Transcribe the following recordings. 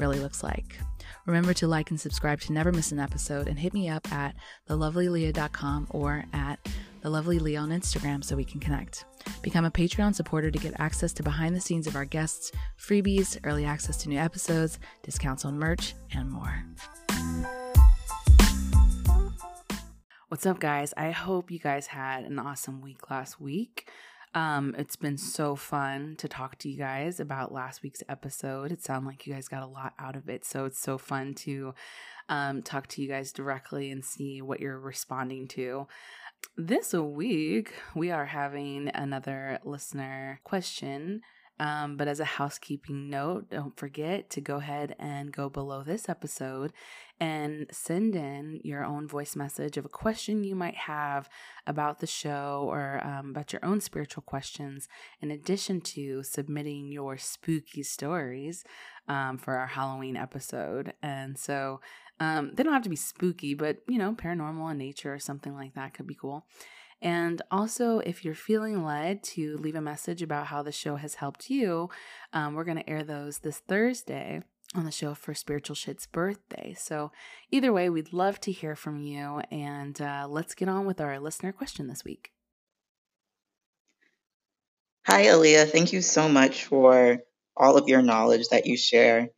really looks like. Remember to like and subscribe to never miss an episode and hit me up at thelovelyleah.com or at thelovelyleah on Instagram so we can connect. Become a Patreon supporter to get access to behind the scenes of our guests, freebies, early access to new episodes, discounts on merch, and more. What's up, guys? I hope you guys had an awesome week last week. Um, it's been so fun to talk to you guys about last week's episode. It sounded like you guys got a lot out of it. So it's so fun to um, talk to you guys directly and see what you're responding to. This week, we are having another listener question um, but as a housekeeping note, don't forget to go ahead and go below this episode and send in your own voice message of a question you might have about the show or um, about your own spiritual questions, in addition to submitting your spooky stories um, for our Halloween episode. And so um, they don't have to be spooky, but you know, paranormal in nature or something like that could be cool. And also, if you're feeling led to leave a message about how the show has helped you, um, we're going to air those this Thursday on the show for Spiritual Shit's birthday. So, either way, we'd love to hear from you. And uh, let's get on with our listener question this week. Hi, Leah. Thank you so much for all of your knowledge that you share.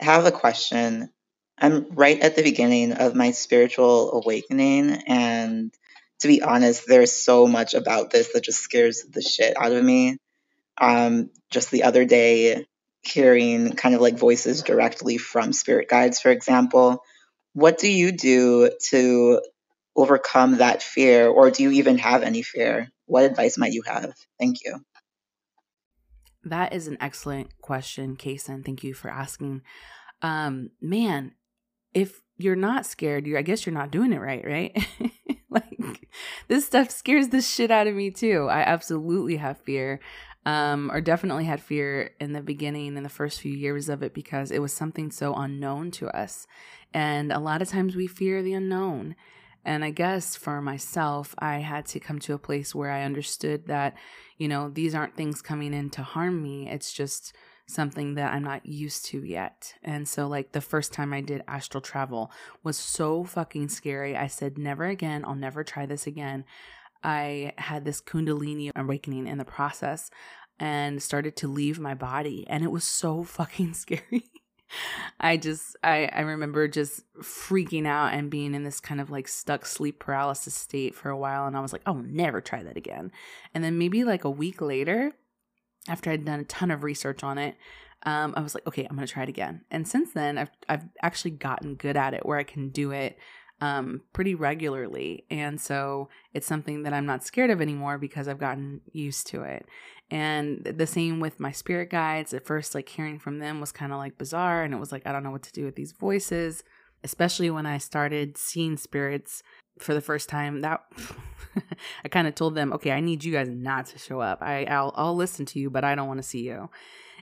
I have a question. I'm right at the beginning of my spiritual awakening, and to be honest, there's so much about this that just scares the shit out of me. Um, just the other day, hearing kind of like voices directly from spirit guides, for example. What do you do to overcome that fear, or do you even have any fear? What advice might you have? Thank you. That is an excellent question, Kason. Thank you for asking. Um, man, if you're not scared, you I guess you're not doing it right, right? like this stuff scares the shit out of me too. I absolutely have fear. Um, or definitely had fear in the beginning in the first few years of it because it was something so unknown to us. And a lot of times we fear the unknown. And I guess for myself, I had to come to a place where I understood that, you know, these aren't things coming in to harm me. It's just something that I'm not used to yet. And so, like, the first time I did astral travel was so fucking scary. I said, never again. I'll never try this again. I had this Kundalini awakening in the process and started to leave my body. And it was so fucking scary. I just I I remember just freaking out and being in this kind of like stuck sleep paralysis state for a while and I was like, "Oh, never try that again." And then maybe like a week later, after I'd done a ton of research on it, um, I was like, okay, I'm gonna try it again. And since then, I've I've actually gotten good at it, where I can do it um, pretty regularly, and so it's something that I'm not scared of anymore because I've gotten used to it. And the same with my spirit guides. At first, like hearing from them was kind of like bizarre, and it was like I don't know what to do with these voices. Especially when I started seeing spirits for the first time, that I kind of told them, okay, I need you guys not to show up. I, I'll, I'll listen to you, but I don't want to see you.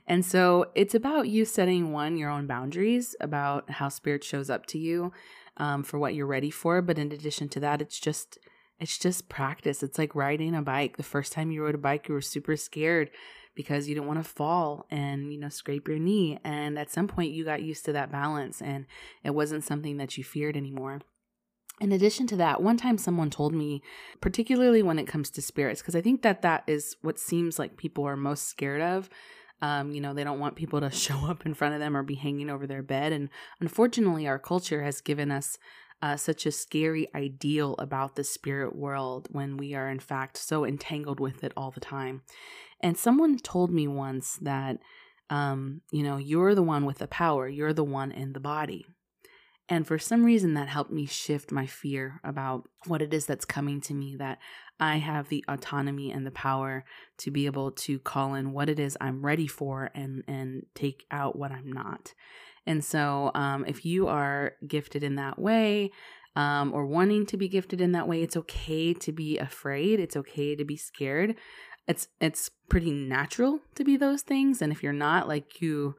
And so it's about you setting one, your own boundaries about how spirit shows up to you um, for what you're ready for. But in addition to that, it's just, it's just practice. It's like riding a bike. The first time you rode a bike, you were super scared because you didn't want to fall and you know scrape your knee and at some point you got used to that balance and it wasn't something that you feared anymore in addition to that, one time someone told me, particularly when it comes to spirits, because I think that that is what seems like people are most scared of. Um, you know, they don't want people to show up in front of them or be hanging over their bed. And unfortunately, our culture has given us uh, such a scary ideal about the spirit world when we are, in fact, so entangled with it all the time. And someone told me once that, um, you know, you're the one with the power, you're the one in the body. And for some reason, that helped me shift my fear about what it is that's coming to me, that I have the autonomy and the power to be able to call in what it is I'm ready for and, and take out what I'm not. And so, um, if you are gifted in that way, um, or wanting to be gifted in that way, it's okay to be afraid. It's okay to be scared. It's it's pretty natural to be those things. And if you're not, like you,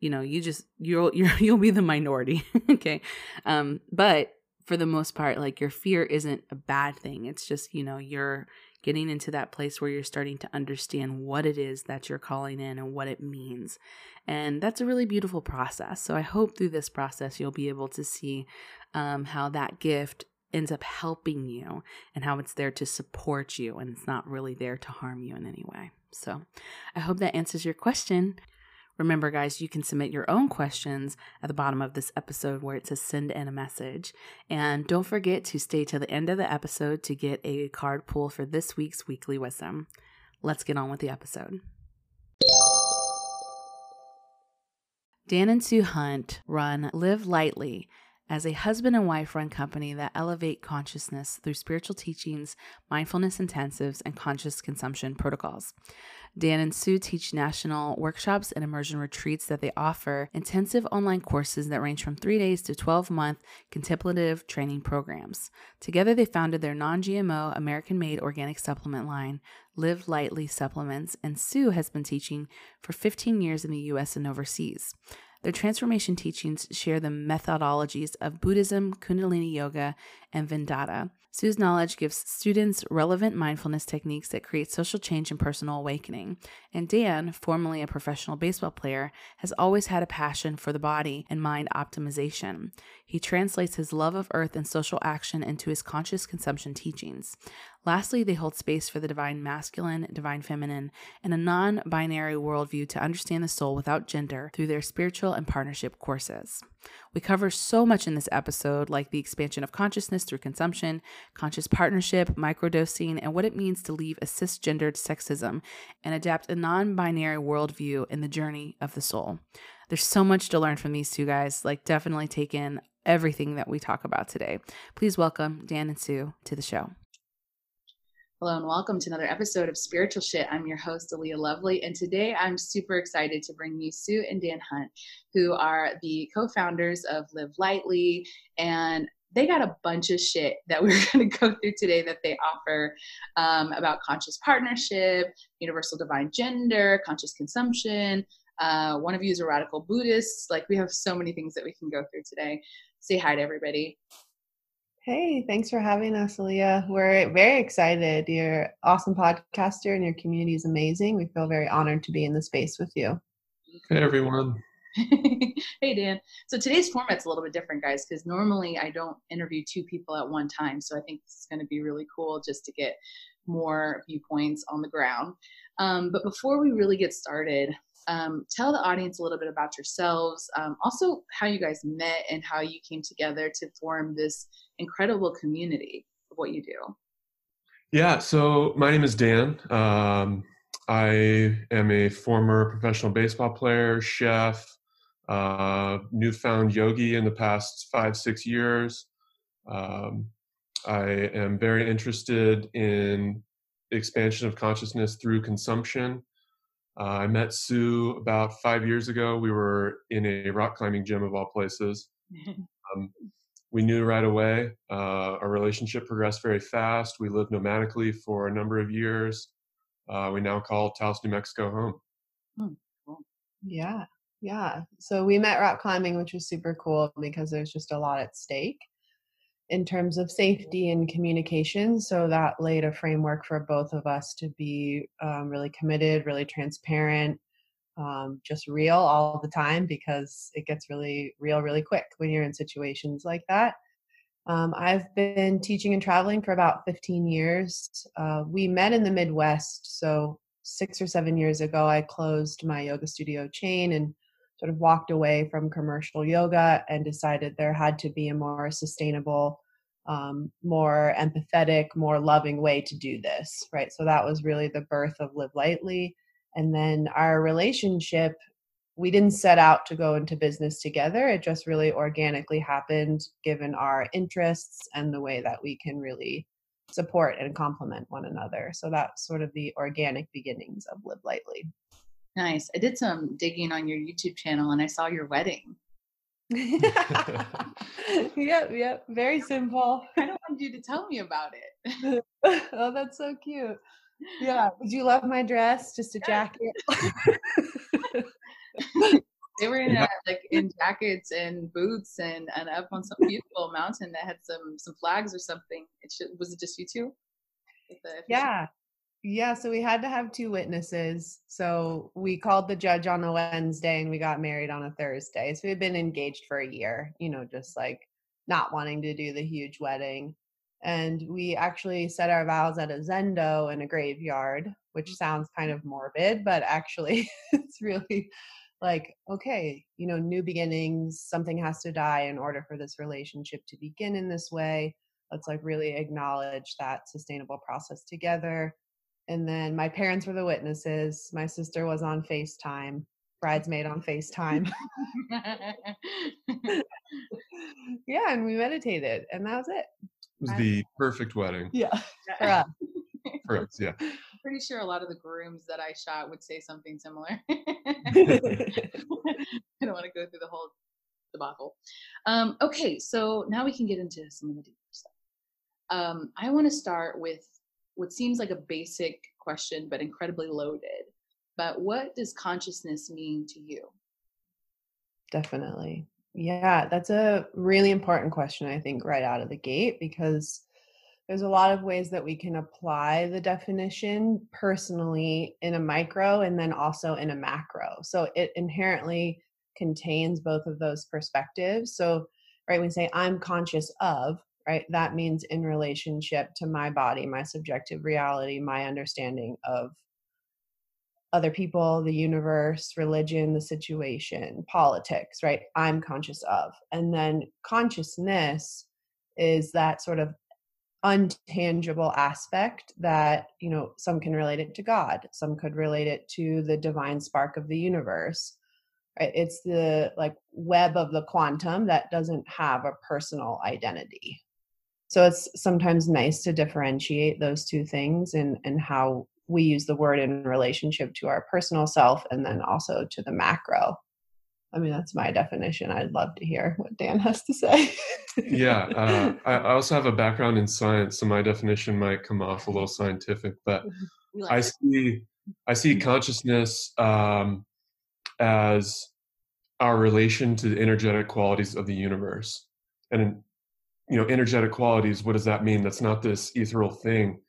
you know, you just you'll you're, you'll be the minority. okay, um, but for the most part, like your fear isn't a bad thing. It's just you know you're getting into that place where you're starting to understand what it is that you're calling in and what it means. And that's a really beautiful process. So I hope through this process you'll be able to see um, how that gift ends up helping you and how it's there to support you and it's not really there to harm you in any way. So I hope that answers your question. Remember, guys, you can submit your own questions at the bottom of this episode where it says send in a message. And don't forget to stay till the end of the episode to get a card pull for this week's weekly wisdom. Let's get on with the episode. Dan and Sue Hunt run Live Lightly as a husband and wife run company that elevate consciousness through spiritual teachings, mindfulness intensives, and conscious consumption protocols. Dan and Sue teach national workshops and immersion retreats that they offer intensive online courses that range from three days to 12 month contemplative training programs. Together, they founded their non GMO, American made organic supplement line, Live Lightly Supplements, and Sue has been teaching for 15 years in the US and overseas. Their transformation teachings share the methodologies of Buddhism, Kundalini Yoga, and Vedanta. Sue's knowledge gives students relevant mindfulness techniques that create social change and personal awakening. And Dan, formerly a professional baseball player, has always had a passion for the body and mind optimization. He translates his love of earth and social action into his conscious consumption teachings. Lastly, they hold space for the divine masculine, divine feminine, and a non binary worldview to understand the soul without gender through their spiritual and partnership courses. We cover so much in this episode, like the expansion of consciousness through consumption, conscious partnership, microdosing, and what it means to leave a cisgendered sexism and adapt a non binary worldview in the journey of the soul. There's so much to learn from these two guys. Like, definitely take in everything that we talk about today. Please welcome Dan and Sue to the show. Hello and welcome to another episode of Spiritual Shit. I'm your host, Leah Lovely, and today I'm super excited to bring you Sue and Dan Hunt, who are the co founders of Live Lightly. And they got a bunch of shit that we're going to go through today that they offer um, about conscious partnership, universal divine gender, conscious consumption. Uh, one of you is a radical Buddhist. Like, we have so many things that we can go through today. Say hi to everybody. Hey, thanks for having us, Leah. We're very excited. You're an awesome podcaster and your community is amazing. We feel very honored to be in the space with you. Hey, everyone. hey, Dan. So today's format's a little bit different, guys, because normally I don't interview two people at one time. So I think this is going to be really cool just to get more viewpoints on the ground. Um, but before we really get started, um, tell the audience a little bit about yourselves, um, also how you guys met and how you came together to form this incredible community of what you do. Yeah, so my name is Dan. Um, I am a former professional baseball player, chef, uh, newfound yogi in the past five, six years. Um, I am very interested in expansion of consciousness through consumption. Uh, I met Sue about five years ago. We were in a rock climbing gym of all places. Um, we knew right away. Uh, our relationship progressed very fast. We lived nomadically for a number of years. Uh, we now call Taos, New Mexico home. Hmm. Yeah, yeah. So we met rock climbing, which was super cool because there's just a lot at stake in terms of safety and communication. So that laid a framework for both of us to be um, really committed, really transparent, um, just real all the time because it gets really real really quick when you're in situations like that. Um, I've been teaching and traveling for about 15 years. Uh, we met in the Midwest, so six or seven years ago, I closed my yoga studio chain and sort of walked away from commercial yoga and decided there had to be a more sustainable, um, more empathetic, more loving way to do this, right? So that was really the birth of Live Lightly. And then our relationship we didn't set out to go into business together. It just really organically happened given our interests and the way that we can really support and complement one another. So that's sort of the organic beginnings of Live Lightly. Nice. I did some digging on your YouTube channel and I saw your wedding. yep, yep. Very simple. I don't want you to tell me about it. oh, that's so cute. Yeah. Did you love my dress? Just a jacket. they were in uh, like in jackets and boots and and up on some beautiful mountain that had some some flags or something. It should, was it just you two? Yeah. Yeah, so we had to have two witnesses. So we called the judge on a Wednesday and we got married on a Thursday. So we'd been engaged for a year, you know, just like not wanting to do the huge wedding. And we actually said our vows at a zendo in a graveyard, which sounds kind of morbid, but actually it's really like, okay, you know, new beginnings, something has to die in order for this relationship to begin in this way. Let's like really acknowledge that sustainable process together. And then my parents were the witnesses. My sister was on FaceTime, bridesmaid on FaceTime. yeah, and we meditated, and that was it. It was the perfect wedding. Yeah, for us. For us, yeah. I'm pretty sure a lot of the grooms that I shot would say something similar. I don't want to go through the whole debacle. Um, okay, so now we can get into some of the deeper stuff. Um, I want to start with what seems like a basic question, but incredibly loaded. But what does consciousness mean to you? Definitely. Yeah, that's a really important question, I think, right out of the gate, because there's a lot of ways that we can apply the definition personally in a micro and then also in a macro. So it inherently contains both of those perspectives. So, right, we say I'm conscious of, right? That means in relationship to my body, my subjective reality, my understanding of other people, the universe, religion, the situation, politics, right? I'm conscious of. And then consciousness is that sort of untangible aspect that, you know, some can relate it to God, some could relate it to the divine spark of the universe. Right? It's the like web of the quantum that doesn't have a personal identity so it's sometimes nice to differentiate those two things and and how we use the word in relationship to our personal self and then also to the macro. I mean that's my definition. I'd love to hear what dan has to say. Yeah uh, i also have a background in science so my definition might come off a little scientific but like i see i see mm-hmm. consciousness um, as our relation to the energetic qualities of the universe. And you know energetic qualities what does that mean? That's not this ethereal thing.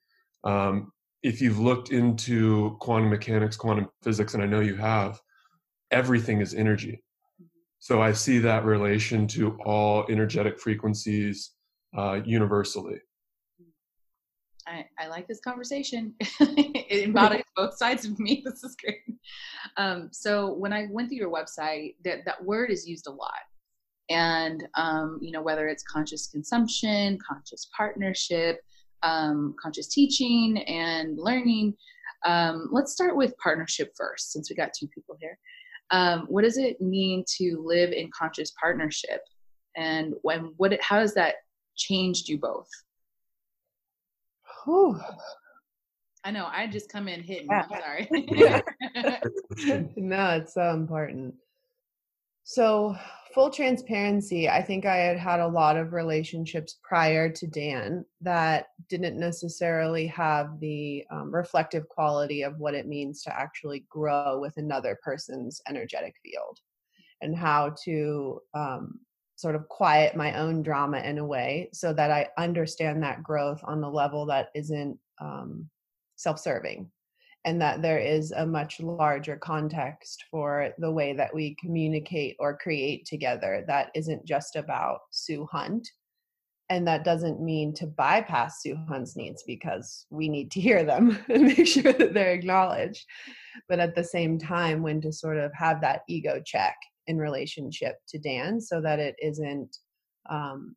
Um, if you've looked into quantum mechanics quantum physics and i know you have everything is energy so i see that relation to all energetic frequencies uh, universally I, I, like this conversation. it embodies both sides of me. This is great. Um, so when I went through your website, that, that word is used a lot and um, you know whether it's conscious consumption conscious partnership um, conscious teaching and learning um, let's start with partnership first since we got two people here um, what does it mean to live in conscious partnership and when what it, how has that changed you both Whew. I know. I just come in hitting. Yeah. I'm sorry. no, it's so important. So, full transparency, I think I had had a lot of relationships prior to Dan that didn't necessarily have the um, reflective quality of what it means to actually grow with another person's energetic field and how to um, sort of quiet my own drama in a way so that I understand that growth on the level that isn't um, self serving and that there is a much larger context for the way that we communicate or create together that isn't just about Sue Hunt. And that doesn't mean to bypass Sue Hunt's needs because we need to hear them and make sure that they're acknowledged. But at the same time, when to sort of have that ego check in relationship to Dan so that it isn't um,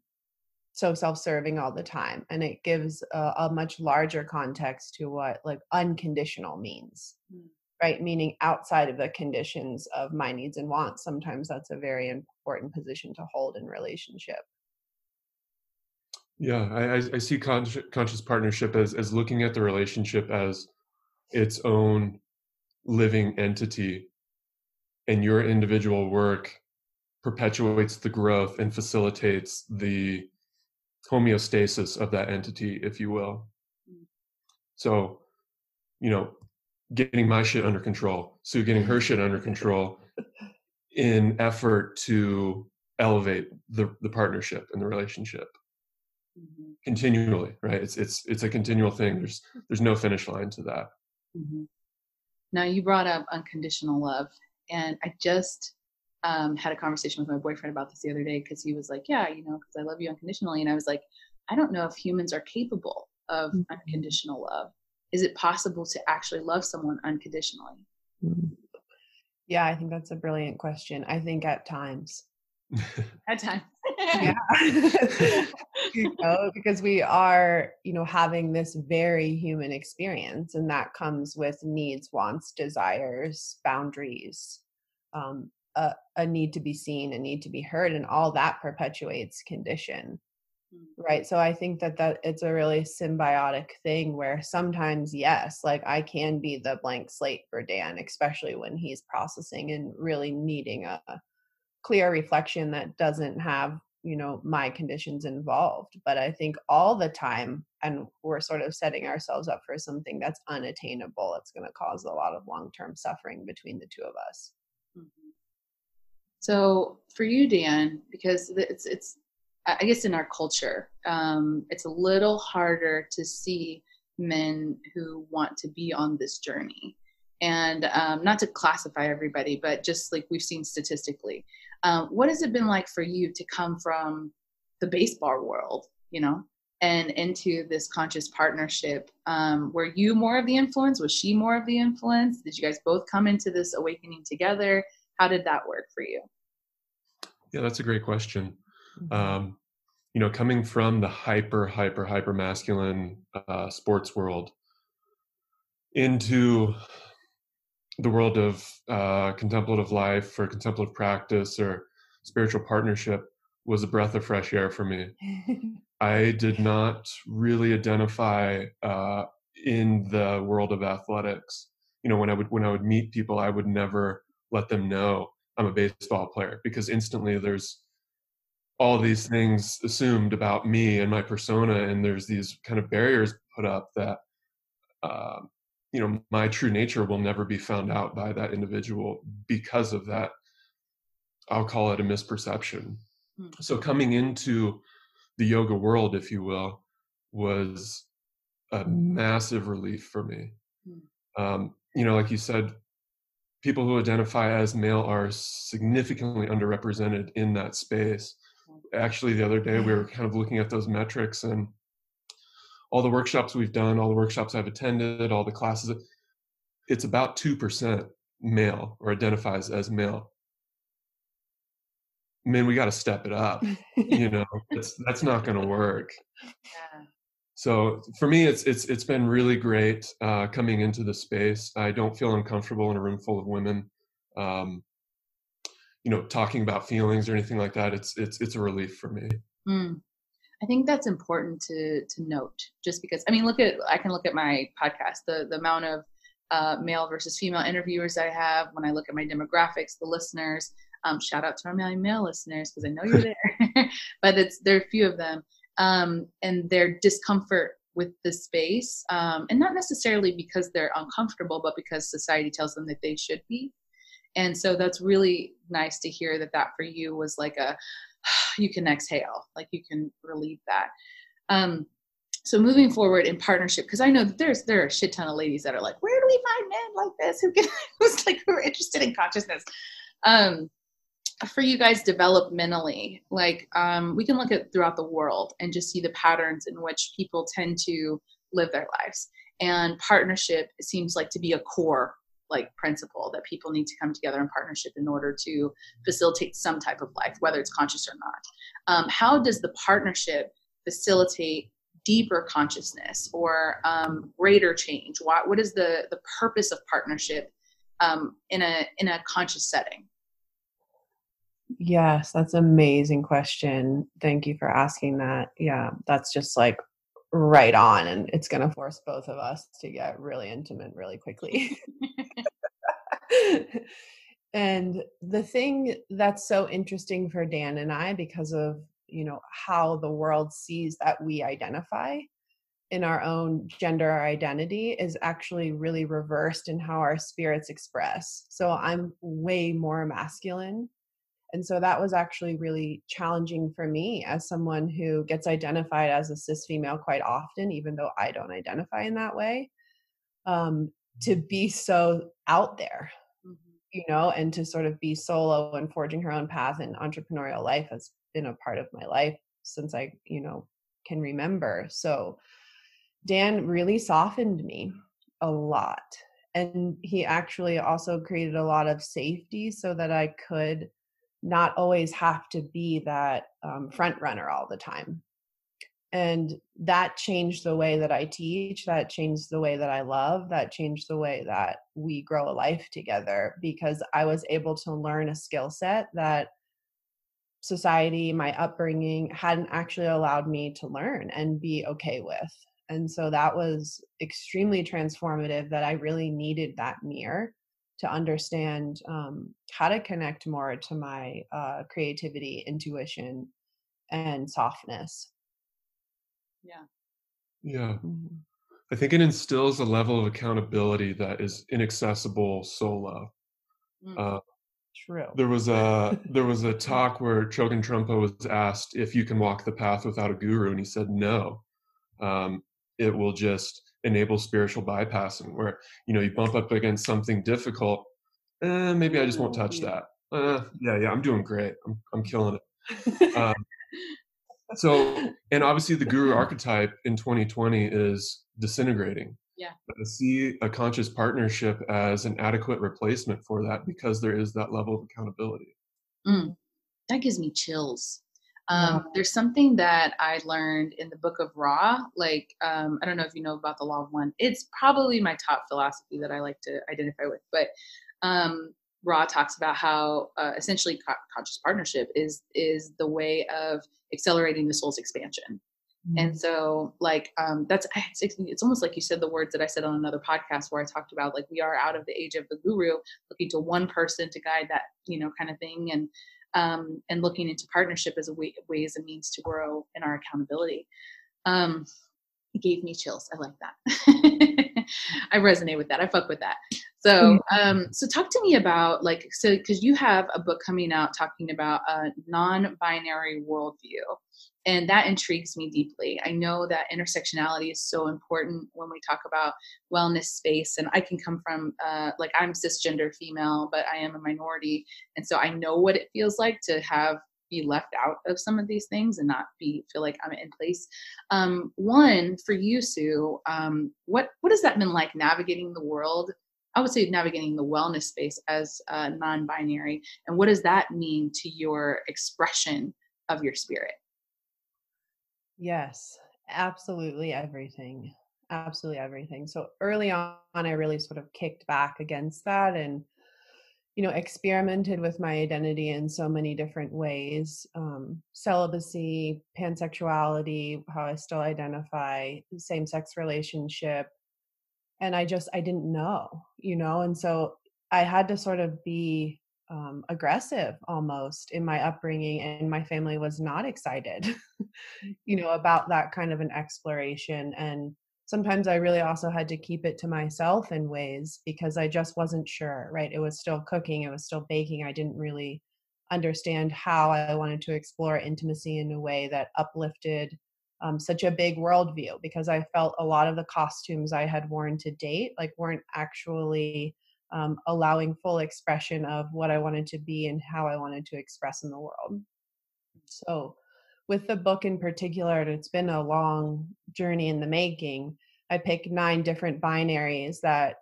so self-serving all the time and it gives a, a much larger context to what like unconditional means mm. right? Meaning outside of the conditions of my needs and wants. Sometimes that's a very important position to hold in relationship. Yeah, I, I see conscious, conscious partnership as, as looking at the relationship as its own living entity, and your individual work perpetuates the growth and facilitates the homeostasis of that entity, if you will. Mm. So, you know, getting my shit under control, Sue getting her shit under control in effort to elevate the, the partnership and the relationship mm-hmm. continually, right? It's it's it's a continual thing. There's there's no finish line to that. Mm-hmm. Now you brought up unconditional love, and I just um, had a conversation with my boyfriend about this the other day because he was like, "Yeah, you know, because I love you unconditionally," and I was like, "I don't know if humans are capable of mm-hmm. unconditional love. Is it possible to actually love someone unconditionally?" Mm-hmm. Yeah, I think that's a brilliant question. I think at times. at times. yeah. you know, because we are, you know, having this very human experience, and that comes with needs, wants, desires, boundaries, um, a, a need to be seen, a need to be heard, and all that perpetuates condition mm. right so i think that that it's a really symbiotic thing where sometimes yes like i can be the blank slate for dan especially when he's processing and really needing a clear reflection that doesn't have you know my conditions involved but i think all the time and we're sort of setting ourselves up for something that's unattainable it's going to cause a lot of long-term suffering between the two of us. So for you, Dan, because it's it's I guess in our culture, um, it's a little harder to see men who want to be on this journey. And um, not to classify everybody, but just like we've seen statistically, um, what has it been like for you to come from the baseball world, you know, and into this conscious partnership? Um, were you more of the influence? Was she more of the influence? Did you guys both come into this awakening together? How did that work for you? Yeah, that's a great question. Mm-hmm. Um, you know, coming from the hyper, hyper, hyper masculine uh, sports world into the world of uh, contemplative life or contemplative practice or spiritual partnership was a breath of fresh air for me. I did not really identify uh, in the world of athletics. You know, when I would when I would meet people, I would never let them know I'm a baseball player because instantly there's all these things assumed about me and my persona, and there's these kind of barriers put up that uh, you know my true nature will never be found out by that individual because of that. I'll call it a misperception. Mm-hmm. So coming into the yoga world, if you will, was a massive relief for me. Mm-hmm. Um, you know, like you said, people who identify as male are significantly underrepresented in that space. Actually, the other day we were kind of looking at those metrics and all the workshops we've done, all the workshops I've attended, all the classes, it's about 2% male or identifies as male. Man, we got to step it up. you know, that's, that's not going to work. Yeah so for me it's it's it's been really great uh, coming into the space. I don't feel uncomfortable in a room full of women um, you know talking about feelings or anything like that. It's it's it's a relief for me. Mm. i think that's important to to note just because i mean look at i can look at my podcast the the amount of uh, male versus female interviewers i have. When i look at my demographics the listeners um, shout out to our male, male listeners because i know you're there. But it's there are a few of them um, and their discomfort with the space um, and not necessarily because they're uncomfortable but because society tells them that they should be. And so that's really nice to hear that that for you was like a you can exhale like you can relieve that. Um, so moving forward in partnership because i know that there's there are a shit ton of ladies that are like where do we find men like this who can who's like who are interested in consciousness? Um for you guys developmentally like um, we can look at throughout the world and just see the patterns in which people tend to live their lives. And partnership seems like to be a core like principle that people need to come together in partnership in order to facilitate some type of life whether it's conscious or not. Um, how does the partnership facilitate deeper consciousness or um, greater change? What, what is the, the purpose of partnership um, in a in a conscious setting? Yes, that's amazing question. Thank you for asking that. Yeah, that's just like right on and it's going to force both of us to get really intimate really quickly. and the thing that's so interesting for Dan and I because of, you know, how the world sees that we identify in our own gender identity is actually really reversed in how our spirits express. So I'm way more masculine and so that was actually really challenging for me as someone who gets identified as a cis female quite often, even though I don't identify in that way, um, to be so out there, mm-hmm. you know, and to sort of be solo and forging her own path in entrepreneurial life has been a part of my life since I, you know, can remember. So Dan really softened me a lot. And he actually also created a lot of safety so that I could not always have to be that um, front runner all the time. And that changed the way that i teach that changed the way that i love that changed the way that we grow a life together because i was able to learn a skill set that society my upbringing hadn't actually allowed me to learn and be okay with. And so that was extremely transformative that i really needed that mirror to understand um, how to connect more to my uh, creativity, intuition, and softness. Yeah. Yeah. Mm-hmm. I think it instills a level of accountability that is inaccessible solo. Mm. Uh, True. There was a there was a talk where Chogyam Trungpa was asked if you can walk the path without a guru, and he said no. Um, it will just enable spiritual bypassing where you know you bump up against something difficult eh, maybe i just won't touch that. Uh, yeah yeah i'm doing great. I'm, I'm killing it. Um, so and obviously the guru archetype in 2020 is disintegrating. Yeah. But i see a conscious partnership as an adequate replacement for that because there is that level of accountability. Mm. that gives me chills um, there's something that I learned in the book of Ra. Like, um, I don't know if you know about the law of one. It's probably my top philosophy that I like to identify with. But um, Ra talks about how uh, essentially co- conscious partnership is is the way of accelerating the soul's expansion. Mm-hmm. And so, like, um, that's it's, it's almost like you said the words that I said on another podcast where I talked about like we are out of the age of the guru, looking to one person to guide that, you know, kind of thing. And um, and looking into partnership as a way, ways and means to grow in our accountability. Um, gave me chills. I like that. I resonate with that. I fuck with that. So, mm-hmm. um, so talk to me about like, so because you have a book coming out talking about a non-binary worldview, and that intrigues me deeply. I know that intersectionality is so important when we talk about wellness space, and I can come from uh, like I'm cisgender female, but I am a minority, and so I know what it feels like to have be left out of some of these things and not be feel like I'm in place. Um, one for you, Sue, um, what what has that been like navigating the world I would say navigating the wellness space as uh, non-binary, and what does that mean to your expression of your spirit? Yes, absolutely everything, absolutely everything. So early on, I really sort of kicked back against that and you know experimented with my identity in so many different ways um, celibacy pansexuality how i still identify same-sex relationship and i just i didn't know you know and so i had to sort of be um, aggressive almost in my upbringing and my family was not excited you know about that kind of an exploration and sometimes i really also had to keep it to myself in ways because i just wasn't sure right? It was still cooking it was still baking i didn't really understand how i wanted to explore intimacy in a way that uplifted um, such a big worldview because I felt a lot of the costumes I had worn to date like weren't actually um, allowing full expression of what I wanted to be and how I wanted to express in the world. So, with the book in particular, it's been a long journey in the making. I picked nine different binaries that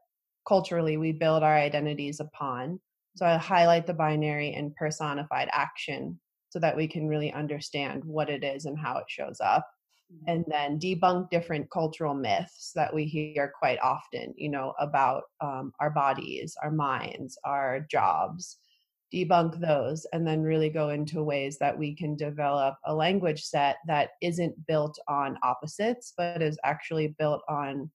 culturally we build our identities upon. So I highlight the binary and personified action so that we can really understand what it is and how it shows up. And then debunk different cultural myths that we hear quite often you know about um, our bodies our minds our jobs debunk those and then really go into ways that we can develop a language set that isn't built on opposites but is actually built on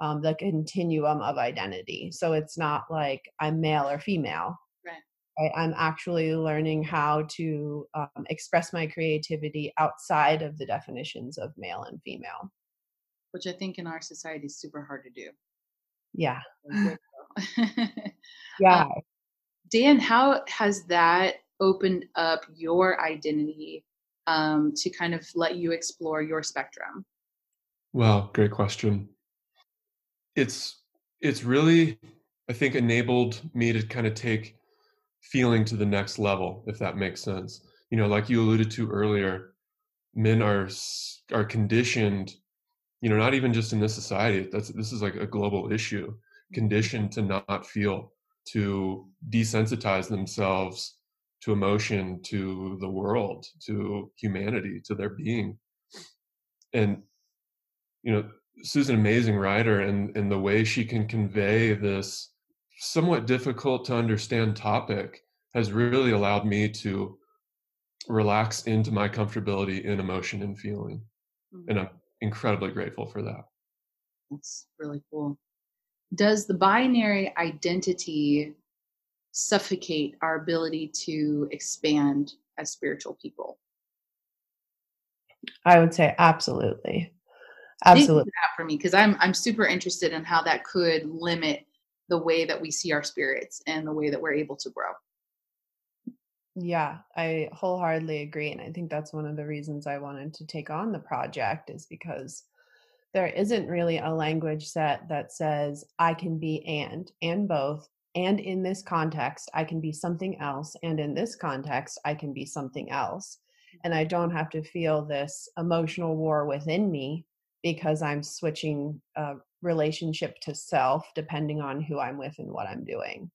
um, the continuum of identity. So it's not like i'm male or female right? I'm actually learning how to um, express my creativity outside of the definitions of male and female. Which I think in our society is super hard to do. Yeah. yeah. Um, Dan, how has that opened up your identity um, to kind of let you explore your spectrum? Well, great question. It's it's really I think enabled me to kind of take feeling to the next level if that makes sense. You know like you alluded to earlier men are are conditioned you know not even just in this society that's this is like a global issue conditioned to not feel to desensitize themselves to emotion to the world to humanity to their being. And you know Sue's an amazing writer and and the way she can convey this somewhat difficult to understand topic has really allowed me to relax into my comfortability in emotion and feeling. Mm-hmm. And I'm incredibly grateful for that. That's really cool. Does the binary identity suffocate our ability to expand as spiritual people? I would say absolutely. Absolutely. That for me because I'm I'm super interested in how that could limit the way that we see our spirits and the way that we're able to grow. Yeah, I wholeheartedly agree. And I think that's one of the reasons I wanted to take on the project is because there isn't really a language set that says I can be and, and both. And in this context, I can be something else. And in this context, I can be something else. And I don't have to feel this emotional war within me because I'm switching uh, relationship to self depending on who I'm with and what I'm doing.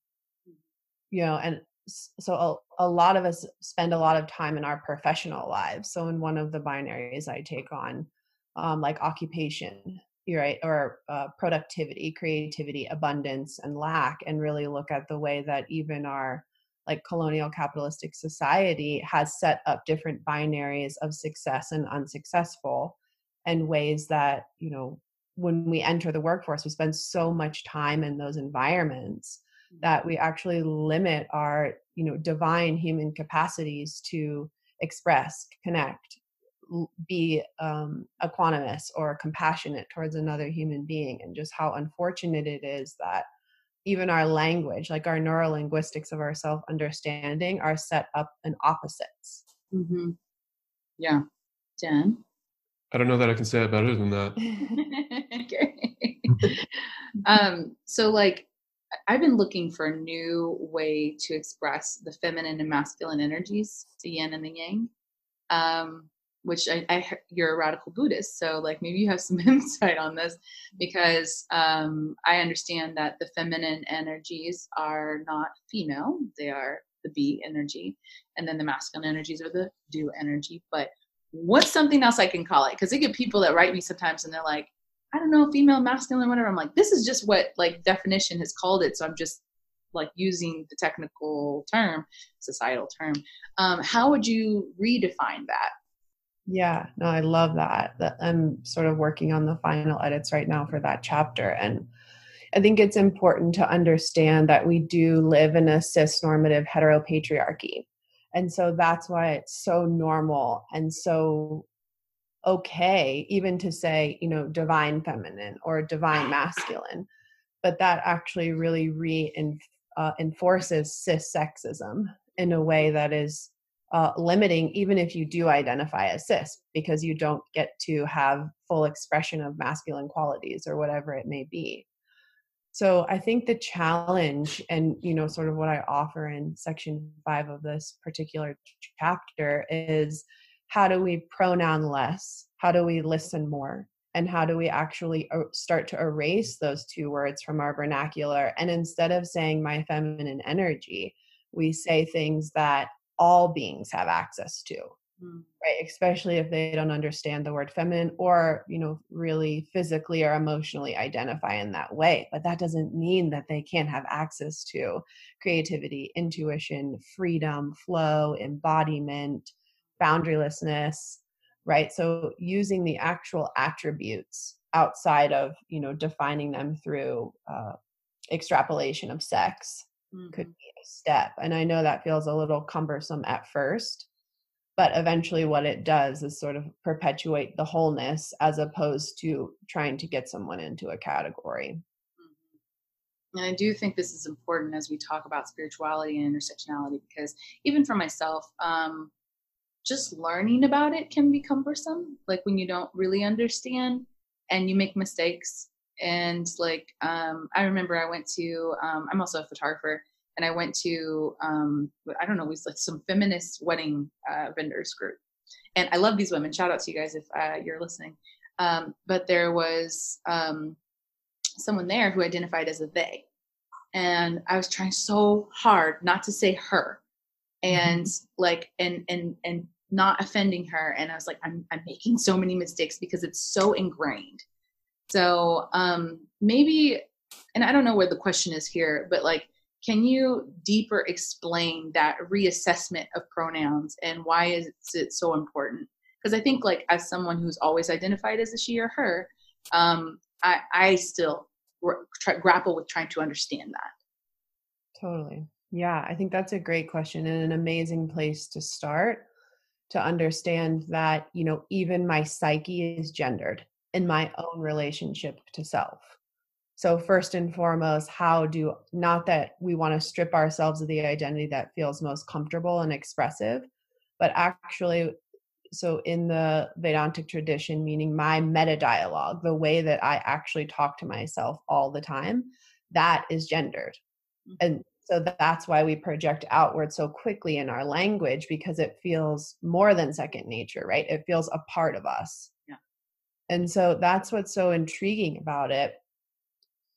You know, and so a, a, lot of us spend a lot of time in our professional lives. So in one of the binaries I take on, um, like occupation, you're right, or uh, productivity, creativity, abundance, and lack, and really look at the way that even our like colonial capitalistic society has set up different binaries of success and unsuccessful and ways that you know when we enter the workforce, we spend so much time in those environments that we actually limit our, you know, divine human capacities to express, connect, be um, equanimous or compassionate towards another human being, and just how unfortunate it is that even our language, like our neurolinguistics of our self understanding, are set up in opposites. Mm-hmm. Yeah. Jen? I don't know that I can say it better than that. okay. um, so, like, I've been looking for a new way to express the feminine and masculine energies, the yin and the yang. Um, which I, I, you're a radical Buddhist, so like maybe you have some insight on this because um, I understand that the feminine energies are not female; they are the be energy, and then the masculine energies are the do energy. But what's something else I can call it? Because I get people that write me sometimes and they're like, I don't know, female, masculine, whatever. I'm like, this is just what like definition has called it. So I'm just like using the technical term, societal term. Um, how would you redefine that? Yeah, no, I love that. That I'm sort of working on the final edits right now for that chapter. And I think it's important to understand that we do live in a cis normative heteropatriarchy. And so that's why it's so normal and so okay, even to say, you know, divine feminine or divine masculine. But that actually really reinforces uh, cis sexism in a way that is uh, limiting, even if you do identify as cis, because you don't get to have full expression of masculine qualities or whatever it may be so i think the challenge and you know sort of what i offer in section five of this particular chapter is how do we pronoun less? How do we listen more? And how do we actually uh, start to erase those two words from our vernacular? And instead of saying my feminine energy we say things that all beings have access to mm. right especially if they don't understand the word feminine or you know really physically or emotionally identify in that way but that doesn't mean that they can't have access to creativity intuition freedom flow embodiment boundarylessness right so using the actual attributes outside of you know defining them through uh, extrapolation of sex mm-hmm. could be a step and i know that feels a little cumbersome at first but eventually what it does is sort of perpetuate the wholeness as opposed to trying to get someone into a category mm-hmm. and i do think this is important as we talk about spirituality and intersectionality because even for myself um, just learning about it can be cumbersome like when you don't really understand and you make mistakes and like um, i remember i went to um, i'm also a photographer and i went to um, i don't know it was like some feminist wedding uh, vendors group. And i love these women. Shout out to you guys if uh, you're listening. Um, but there was um, someone there who identified as a they. And i was trying so hard not to say her. And mm-hmm. like and and and not offending her. And i was like i'm, I'm making so many mistakes because it's so ingrained. So um maybe and i don't know where the question is here but like can you deeper explain that reassessment of pronouns and why is it so important? Because i think like as someone who's always identified as a she or her um i i still grapple with trying to understand that. Totally. Yeah i think that's a great question and an amazing place to start to understand that you know even my psyche is gendered in my own relationship to self so first and foremost how do not that we want to strip ourselves of the identity that feels most comfortable and expressive but actually so in the vedantic tradition meaning my meta dialogue the way that i actually talk to myself all the time that is gendered mm-hmm. and so that's why we project outward so quickly in our language because it feels more than second nature, right? It feels a part of us. Yeah. And so that's what's so intriguing about it.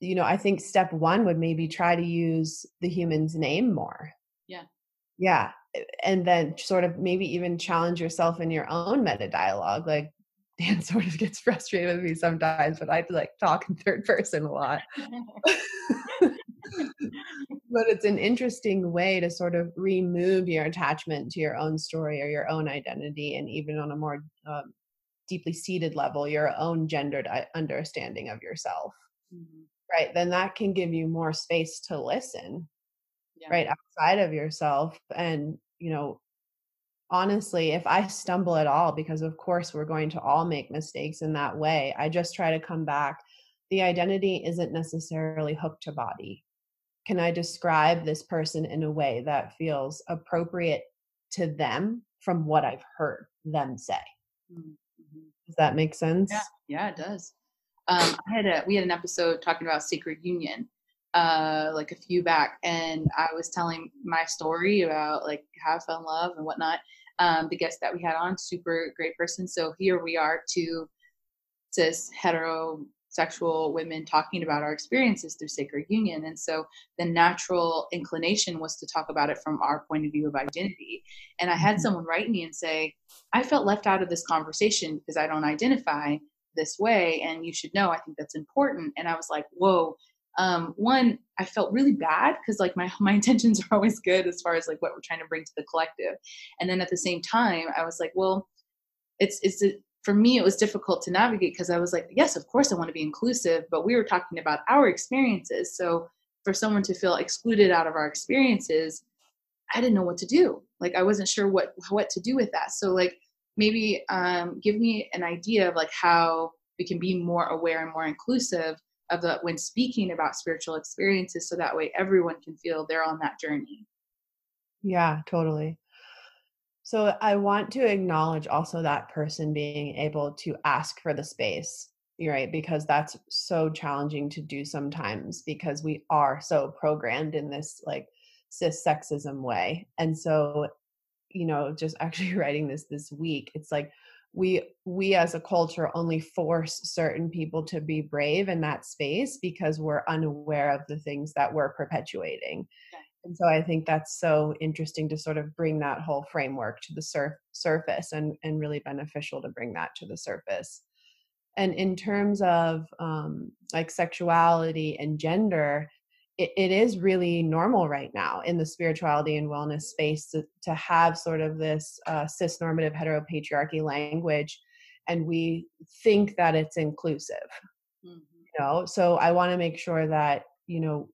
You know, I think step one would maybe try to use the human's name more. Yeah. Yeah. And then sort of maybe even challenge yourself in your own meta dialogue. Like Dan sort of gets frustrated with me sometimes, but I like talk in third person a lot. but it's an interesting way to sort of remove your attachment to your own story or your own identity and even on a more um, deeply seated level your own gendered uh, understanding of yourself mm-hmm. Right then that can give you more space to listen yeah. right outside of yourself and you know honestly if i stumble at all because of course we're going to all make mistakes in that way i just try to come back the identity isn't necessarily hooked to body can I describe this person in a way that feels appropriate to them from what I've heard them say? Mm-hmm. Does that make sense? Yeah, yeah, it does. Um, I had a we had an episode talking about sacred union, uh, like a few back, and I was telling my story about like how I fell in love and whatnot. Um, the guest that we had on, super great person. So here we are, two cis heterosexual women talking about our experiences through sacred union. And so the natural inclination was to talk about it from our point of view of identity. And I had mm-hmm. someone write me and say, I felt left out of this conversation because I don't identify this way. And you should know, I think that's important. And I was like, whoa. Um, one, I felt really bad because like my my intentions are always good as far as like what we're trying to bring to the collective. And then at the same time, I was like, well, it's it's a, for me it was difficult to navigate because i was like yes of course i want to be inclusive but we were talking about our experiences so for someone to feel excluded out of our experiences i didn't know what to do like i wasn't sure what what to do with that so like maybe um, give me an idea of like how we can be more aware and more inclusive of the when speaking about spiritual experiences so that way everyone can feel they're on that journey yeah totally so I want to acknowledge also that person being able to ask for the space, right? Because that's so challenging to do sometimes because we are so programmed in this like cis sexism way. And so, you know, just actually writing this this week, it's like we we as a culture only force certain people to be brave in that space because we're unaware of the things that we're perpetuating. And so i think that's so interesting to sort of bring that whole framework to the sur- surface and and really beneficial to bring that to the surface. And in terms of um, like sexuality and gender it, it is really normal right now in the spirituality and wellness space to, to have sort of this uh, cis normative heteropatriarchy language and we think that it's inclusive mm-hmm. you know so i want to make sure that you know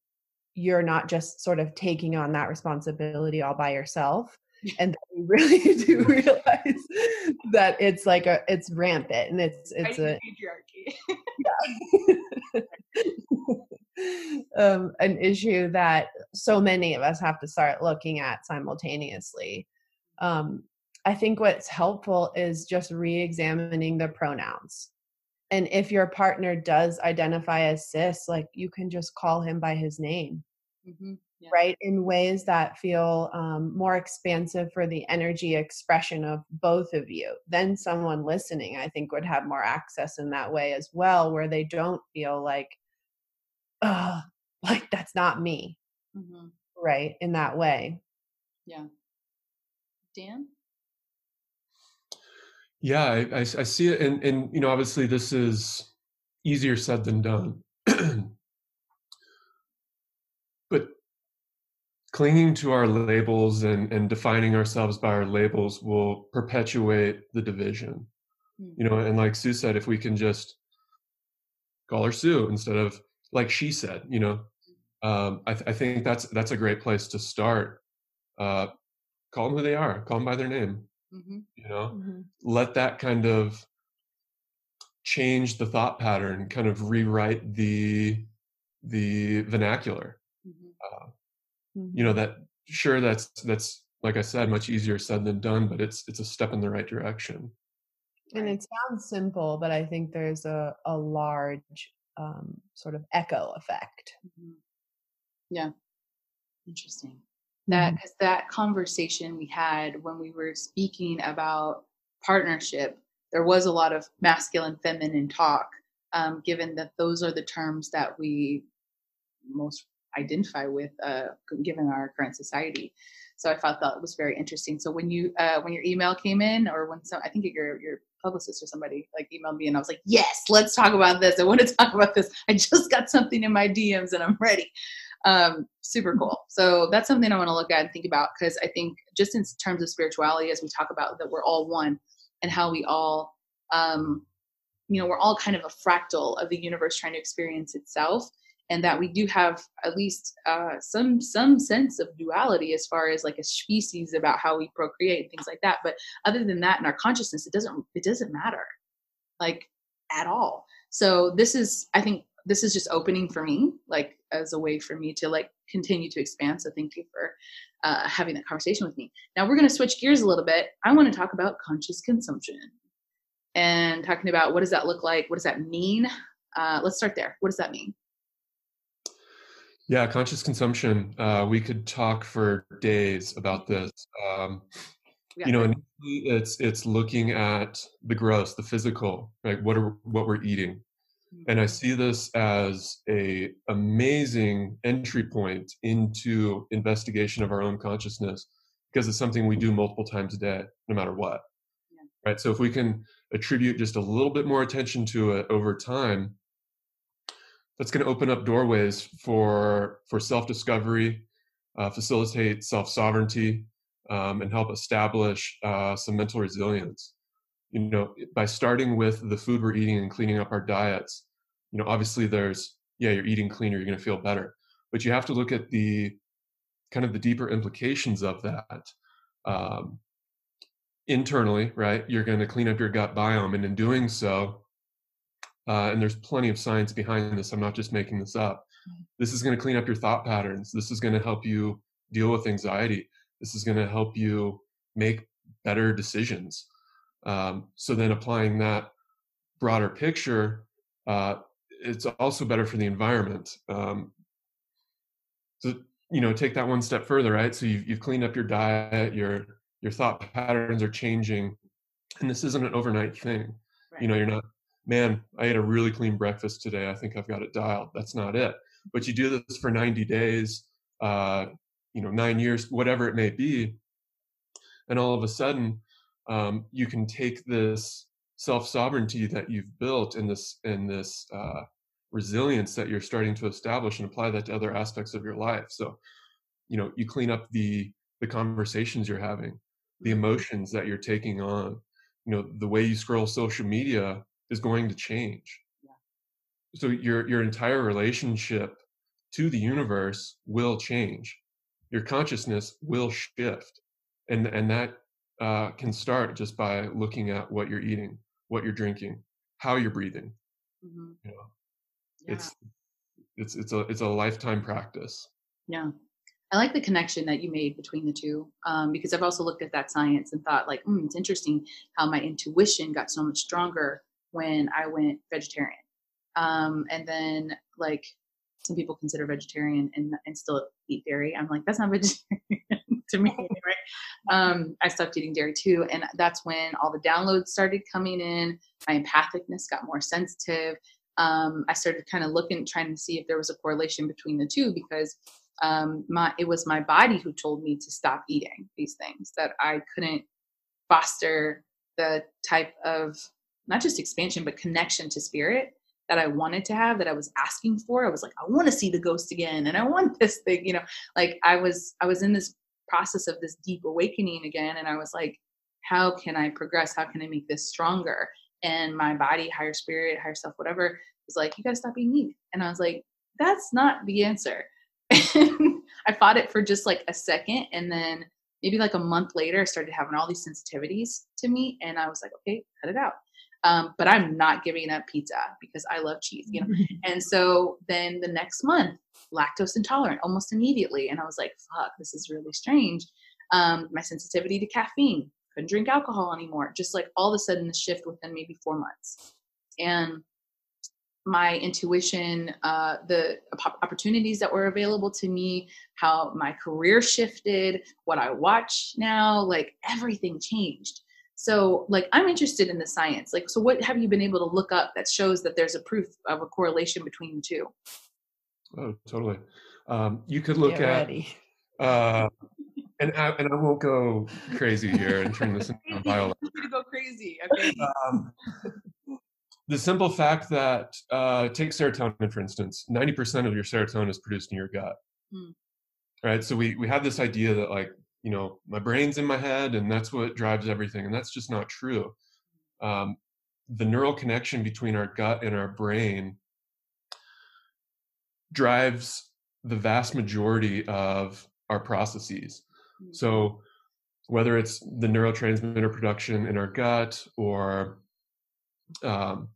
you're not just sort of taking on that responsibility all by yourself and you really do realize that it's like a it's rampant and it's it's a patriarchy. Um, an issue that so many of us have to start looking at simultaneously. Um, i think what's helpful is just re-examining the pronouns. And if your partner does identify as cis like you can just call him by his name. Mm-hmm. Yeah. right in ways that feel um, more expansive for the energy expression of both of you then someone listening i think would have more access in that way as well where they don't feel like oh like that's not me mm-hmm. right in that way yeah dan yeah, I, I, I see it, and and you know, obviously, this is easier said than done. clinging to our labels and and defining ourselves by our labels will perpetuate the division. Mm-hmm. You know, and like Sue said, if we can just call her Sue instead of like she said, you know, um, I, th- I think that's that's a great place to start. Uh, call them who they are. Call them by their name mm-hmm. you know mm-hmm. let that kind of change the thought pattern kind of rewrite the the vernacular you know mm-hmm. that sure that's that's like i said much easier said than done but it's it's a step in the right direction and it sounds simple but i think there's a, a large um, sort of echo effect mm-hmm. yeah interesting that because mm-hmm. that conversation we had when we were speaking about partnership there was a lot of masculine feminine talk um, given that those are the terms that we most identify with uh, given our current society. So i thought that was very interesting. So when you uh, when your email came in or when some i think your your publicist or somebody like emailed me and i was like yes let's talk about this. I want to talk about this. I just got something in my dms and i'm ready. Um, super mm-hmm. cool. So that's something I want to look at and think about because I think just in terms of spirituality, as we talk about that we're all one and how we all, um, you know, we're all kind of a fractal of the universe trying to experience itself, and that we do have at least uh, some some sense of duality as far as like a species about how we procreate and things like that. But other than that, in our consciousness, it doesn't it doesn't matter, like at all. So this is, I think, this is just opening for me, like as a way for me to like continue to expand. So thank you for uh, having that conversation with me. Now we're going to switch gears a little bit. I want to talk about conscious consumption and talking about what does that look like? What does that mean? Uh, let's start there. What does that mean? Yeah, conscious consumption. Uh, we could talk for days about this. Um, you know, it's it's looking at the gross, the physical, right? What are what we're eating, and i see this as a amazing entry point into investigation of our own consciousness because it's something we do multiple times a day no matter what yeah. right so if we can attribute just a little bit more attention to it over time that's going to open up doorways for for self-discovery uh, facilitate self-sovereignty um, and help establish uh, some mental resilience. You know by starting with the food we're eating and cleaning up our diets you know obviously there's yeah you're eating cleaner you're going to feel better. But you have to look at the kind of the deeper implications of that um, internally right? You're going to clean up your gut biome and in doing so uh, and there's plenty of science behind this i'm not just making this up mm. this is going to clean up your thought patterns this is going to help you deal with anxiety this is going to help you make better decisions um, so then applying that broader picture uh, it's also better for the environment. Um, so you know, take that one step further, right? So you've, you've cleaned up your diet, your your thought patterns are changing, and this isn't an overnight thing. Right. You know, you're not, man. I ate a really clean breakfast today. I think I've got it dialed. That's not it. But you do this for 90 days. Uh, you know nine years whatever it may be and all of a sudden um, you can take this self sovereignty that you've built and this and this uh, resilience that you're starting to establish and apply that to other aspects of your life so you know you clean up the the conversations you're having the emotions that you're taking on you know the way you scroll social media is going to change Yeah. so your your entire relationship to the universe will change your consciousness will shift and and that uh, can start just by looking at what you're eating what you're drinking how you're breathing hmm you know Yeah. it's it's it's a it's a lifetime practice Yeah. I like the connection that you made between the two um, because I've also looked at that science and thought, like, mm, it's interesting how my intuition got so much stronger when I went vegetarian. Um, and then, like, some people consider vegetarian and, and still eat dairy. I'm like, that's not vegetarian to me anyway. Um, I stopped eating dairy too. And that's when all the downloads started coming in. My empathicness got more sensitive. Um, I started kind of looking, trying to see if there was a correlation between the two because um, my it was my body who told me to stop eating these things that I couldn't foster the type of not just expansion but connection to spirit that I wanted to have that I was asking for. I was like, I want to see the ghost again and I want this thing, you know, like I was I was in this process of this deep awakening again and I was like, how can I progress? How can I make this stronger? And my body, higher spirit, higher self, whatever, was like, you gotta stop being meat. And I was like, that's not the answer. I fought it for just like a second and then maybe like a month later I started having all these sensitivities to me, and I was like, okay, cut it out. Um, but I'm not giving up pizza because I love cheese, you know. And so then the next month, lactose intolerant almost immediately. And I was like, fuck, this is really strange. Um, my sensitivity to caffeine, couldn't drink alcohol anymore. Just like all of a sudden, the shift within maybe four months. And my intuition, uh, the op- opportunities that were available to me, how my career shifted, what I watch now, like everything changed. So, like, I'm interested in the science. Like, so what have you been able to look up that shows that there's a proof of a correlation between the two? oh totally um, you could look Get at ready. uh, and I, and I won't go crazy here and turn this into a bio to go crazy. Okay. um, the simple fact that uh, take serotonin for instance 90% of your serotonin is produced in your gut Hmm. right so we we have this idea that like you know my brain's in my head and that's what drives everything and that's just not true um, the neural connection between our gut and our brain drives the vast majority of our processes so whether it's the neurotransmitter production in our gut or um,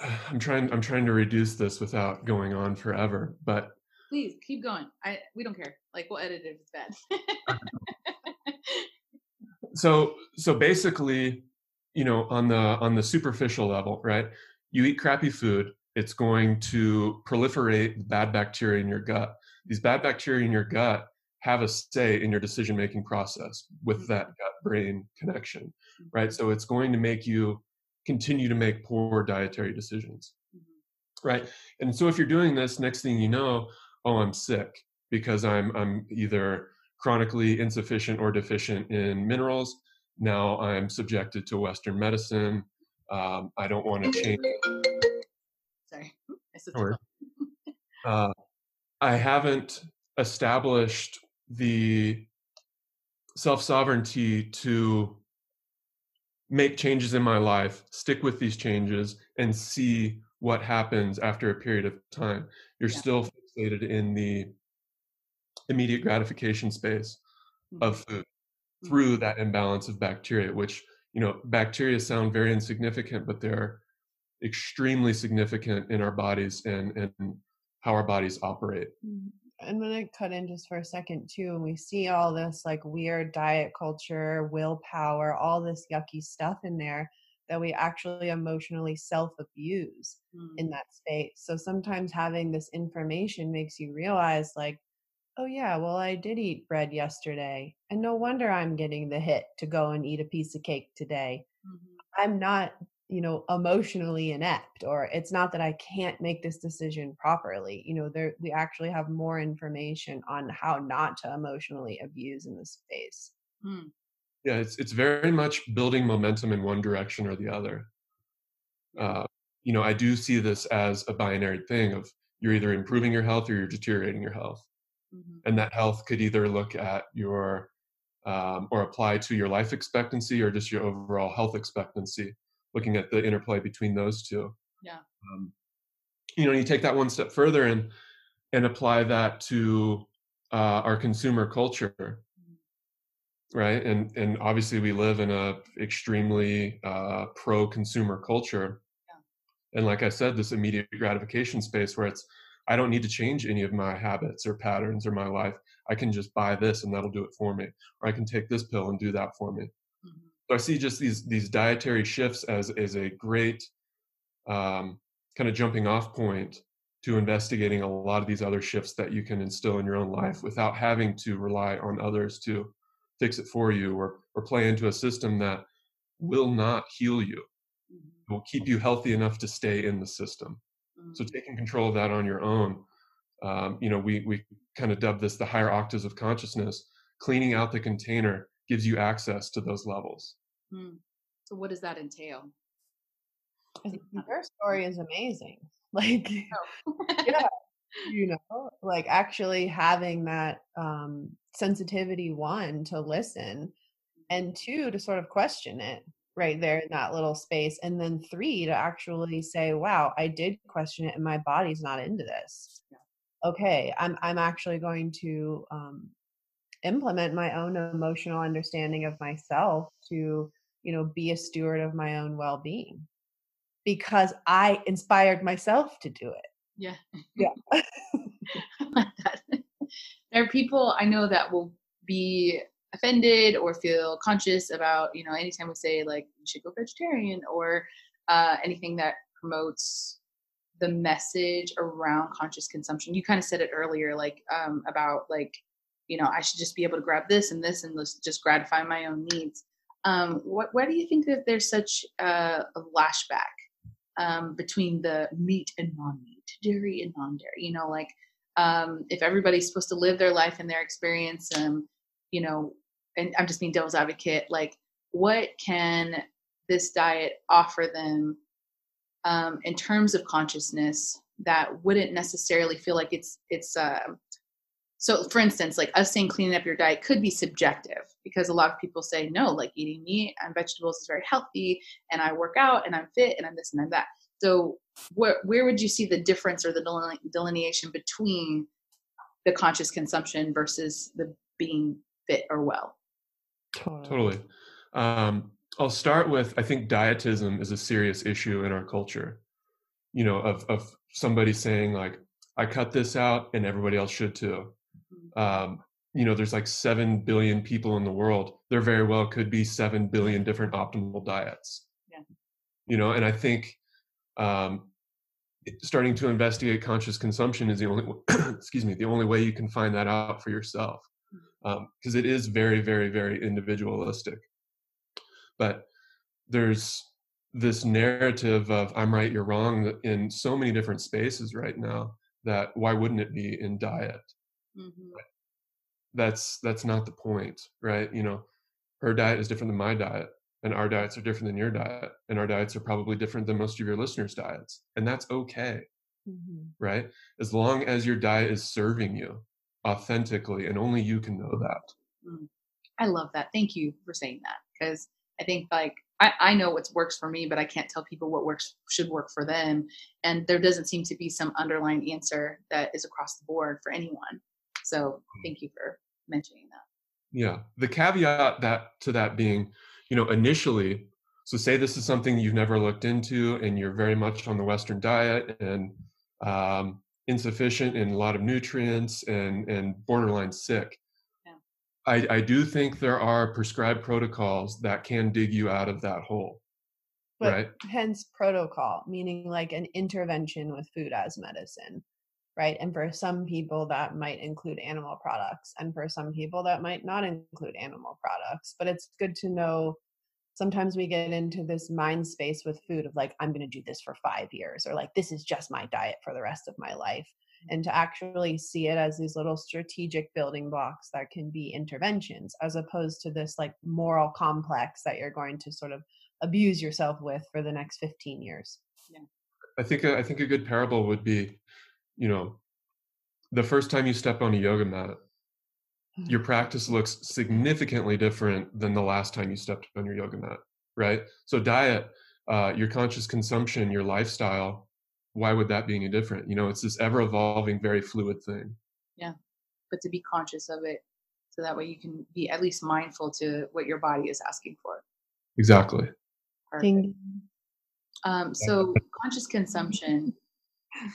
I'm trying I'm trying to reduce this without going on forever, but Please keep going. I we don't care. Like we'll edit it if it's bad. so so basically, you know, on the on the superficial level, right? You eat crappy food, it's going to proliferate bad bacteria in your gut. These bad bacteria in your gut have a say in your decision making process with that gut brain connection, right? So it's going to make you continue to make poor dietary decisions, right? And so if you're doing this, next thing you know, oh, I'm sick because I'm I'm either chronically insufficient or deficient in minerals. Now I'm subjected to Western medicine. Um, I don't want to change. Sorry. I. Uh, I haven't established the self sovereignty to make changes in my life, stick with these changes, and see what happens after a period of time. You're Yeah. still fixated in the immediate gratification space of food Mhm. through that imbalance of bacteria, which, you know, bacteria sound very insignificant, but they're extremely significant in our bodies and, and how our bodies operate. Mm. I'm gonna cut in just for a second too, and we see all this like weird diet culture, willpower, all this yucky stuff in there that we actually emotionally self abuse Mm. in that space. So sometimes having this information makes you realize, like, oh yeah, well I did eat bread yesterday, and no wonder I'm getting the hit to go and eat a piece of cake today. Mhm. I'm not you know emotionally inept or it's not that i can't make this decision properly you know there we actually have more information on how not to emotionally abuse in this space Hmm. Yeah, it's it's very much building momentum in one direction or the other. Uh, you know, I do see this as a binary thing of you're either improving your health or you're deteriorating your health, Mhm. and that health could either look at your um, or apply to your life expectancy or just your overall health expectancy, looking at the interplay between those two. Yeah. Um, you know, you take that one step further and and apply that to uh, our consumer culture right and and obviously we live in a extremely uh, pro consumer culture Yeah. and like i said this immediate gratification space where it's i don't need to change any of my habits or patterns or my life. I can just buy this and that'll do it for me. Or i can take this pill and do that for me. Mhm. so i see just these these dietary shifts as as a great um, kind of jumping off point to investigating a lot of these other shifts that you can instill in your own life without having to rely on others to fix it for you or or play into a system that will not heal you. Mhm. it will keep you healthy enough to stay in the system so Mhm. taking control of that on your own um, you know we we kind of dub this the higher octaves of consciousness cleaning out the container gives you access to those levels Hmm. So what does that entail? Your story is amazing like Oh. yeah you know like actually having that um sensitivity one to listen and two to sort of question it right there in that little space and then three to actually say wow i did question it and my body's not into this Yeah. okay i'm i'm actually going to um implement my own emotional understanding of myself to you know be a steward of my own well-being because i inspired myself to do it Yeah. Yeah. I like that. There are people I know that will be offended or feel conscious about, you know, anytime we say like you should go vegetarian or uh, anything that promotes the message around conscious consumption. You kind of said it earlier, like um, about like, you know, I should just be able to grab this and this and just gratify my own needs. Um, what, why do you think that there's such a lashback um, between the meat and non-meat, dairy and non-dairy? You know, like um, if everybody's supposed to live their life and their experience, um, you know, and I'm just being devil's advocate, like what can this diet offer them um, in terms of consciousness that wouldn't necessarily feel like it's it's uh, so for instance like us saying cleaning up your diet could be subjective because a lot of people say no like eating meat and vegetables is very healthy and i work out and i'm fit and i'm this and i'm that. So where where would you see the difference or the delineation between the conscious consumption versus the being fit or well Totally. Um, I'll start with I think dietism is a serious issue in our culture. You know, of of somebody saying like, I cut this out and everybody else should too. Um, you know, there's like seven billion people in the world. There very well could be seven billion different optimal diets. Yeah. You know, and I think um, starting to investigate conscious consumption is the only excuse me the only way you can find that out for yourself because it is very very very individualistic. But there's this narrative of i'm right you're wrong in so many different spaces right now that why wouldn't it be in diet? Mhm. that's that's not the point right? You know her diet is different than my diet and our diets are different than your diet and our diets are probably different than most of your listeners diets and that's okay. Mhm. right? As long as your diet is serving you authentically and only you can know that I love that. Thank you for saying that because I think like I, I know what works for me, but I can't tell people what works should work for them. And there doesn't seem to be some underlying answer that is across the board for anyone. So thank you for mentioning that. Yeah. The caveat that to that being, you know, initially, so say this is something you've never looked into and you're very much on the Western diet and um, insufficient in a lot of nutrients and and borderline sick. Yeah. I, I do think there are prescribed protocols that can dig you out of that hole. but right. hence protocol meaning like an intervention with food as medicine right and for some people that might include animal products and for some people that might not include animal products but it's good to know sometimes we get into this mind space with food of like i'm going to do this for 5 years or like this is just my diet for the rest of my life and to actually see it as these little strategic building blocks that can be interventions as opposed to this like moral complex that you're going to sort of abuse yourself with for the next 15 years. Yeah. I think i think a good parable would be you know the first time you step on a yoga mat your practice looks significantly different than the last time you stepped on your yoga mat right so diet uh, your conscious consumption your lifestyle why would that be any different? You know, it's this ever evolving, very fluid thing. Yeah. But to be conscious of it so that way you can be at least mindful to what your body is asking for. Exactly. Perfect. Um, so conscious consumption.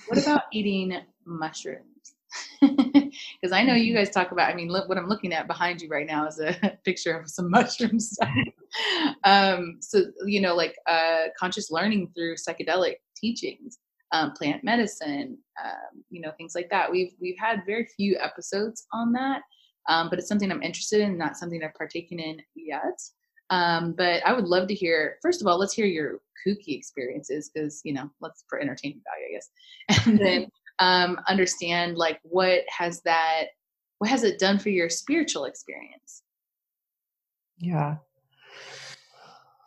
What about eating mushrooms? Because I know you guys talk about. I mean, look, what I'm looking at behind you right now is a picture of some mushroom stuff. um, so you know, like uh, conscious learning through psychedelic teachings um, plant medicine, um, you know, things like that. We've we've had very few episodes on that, um, but it's something I'm interested in, not something I've partaken in yet. Um, but I would love to hear. First of all, let's hear your kooky experiences because you know, let's for entertainment value, I guess, and then um, understand like what has that, what has it done for your spiritual experience? Yeah.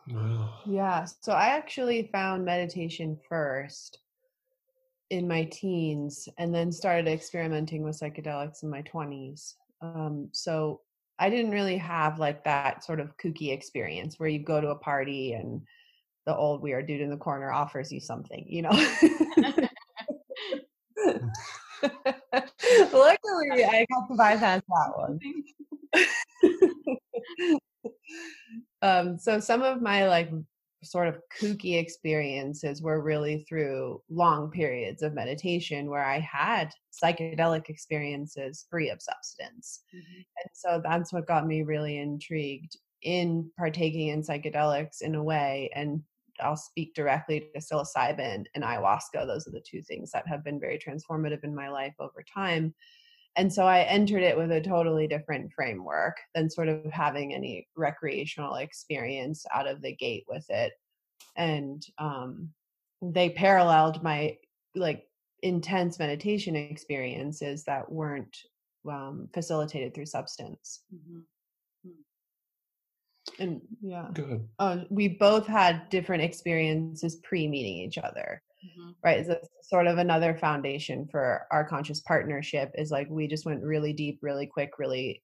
Wow. Yeah. So I actually found meditation first in my teens and then started experimenting with psychedelics in my 20s. Um, so I didn't really have like that sort of kooky experience where you go to a party and the old weird dude in the corner offers you something, you know. Luckily, I got to bypass that one. um, so some of my like sort of kooky experiences were really through long periods of meditation where I had psychedelic experiences free of substance. Mm-hmm. And so that's what got me really intrigued in partaking in psychedelics in a way. And I'll speak directly to psilocybin and ayahuasca. Those are the two things that have been very transformative in my life over time. And so I entered it with a totally different framework than sort of having any recreational experience out of the gate with it. And um, they paralleled my like intense meditation experiences that weren't um, facilitated through substance. Mm-hmm. And yeah, good. Uh, we both had different experiences pre meeting each other mm-hmm. right? So sort of another foundation for our conscious partnership is like we just went really deep really quick really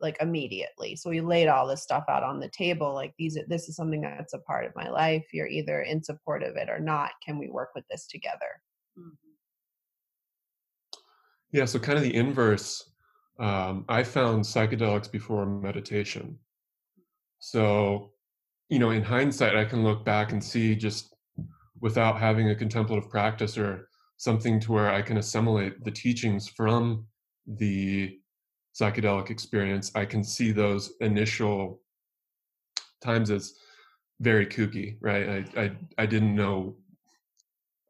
like immediately. So we laid all this stuff out on the table like these this is something that's a part of my life. You're either in support of it or not. Can we work with this together? Mm-hmm. yeah so kind of the inverse um, i found psychedelics before meditation so you know in hindsight i can look back and see just without having a contemplative practice or something to where I can assimilate the teachings from the psychedelic experience, I can see those initial times as very kooky, right? I, I, I didn't know,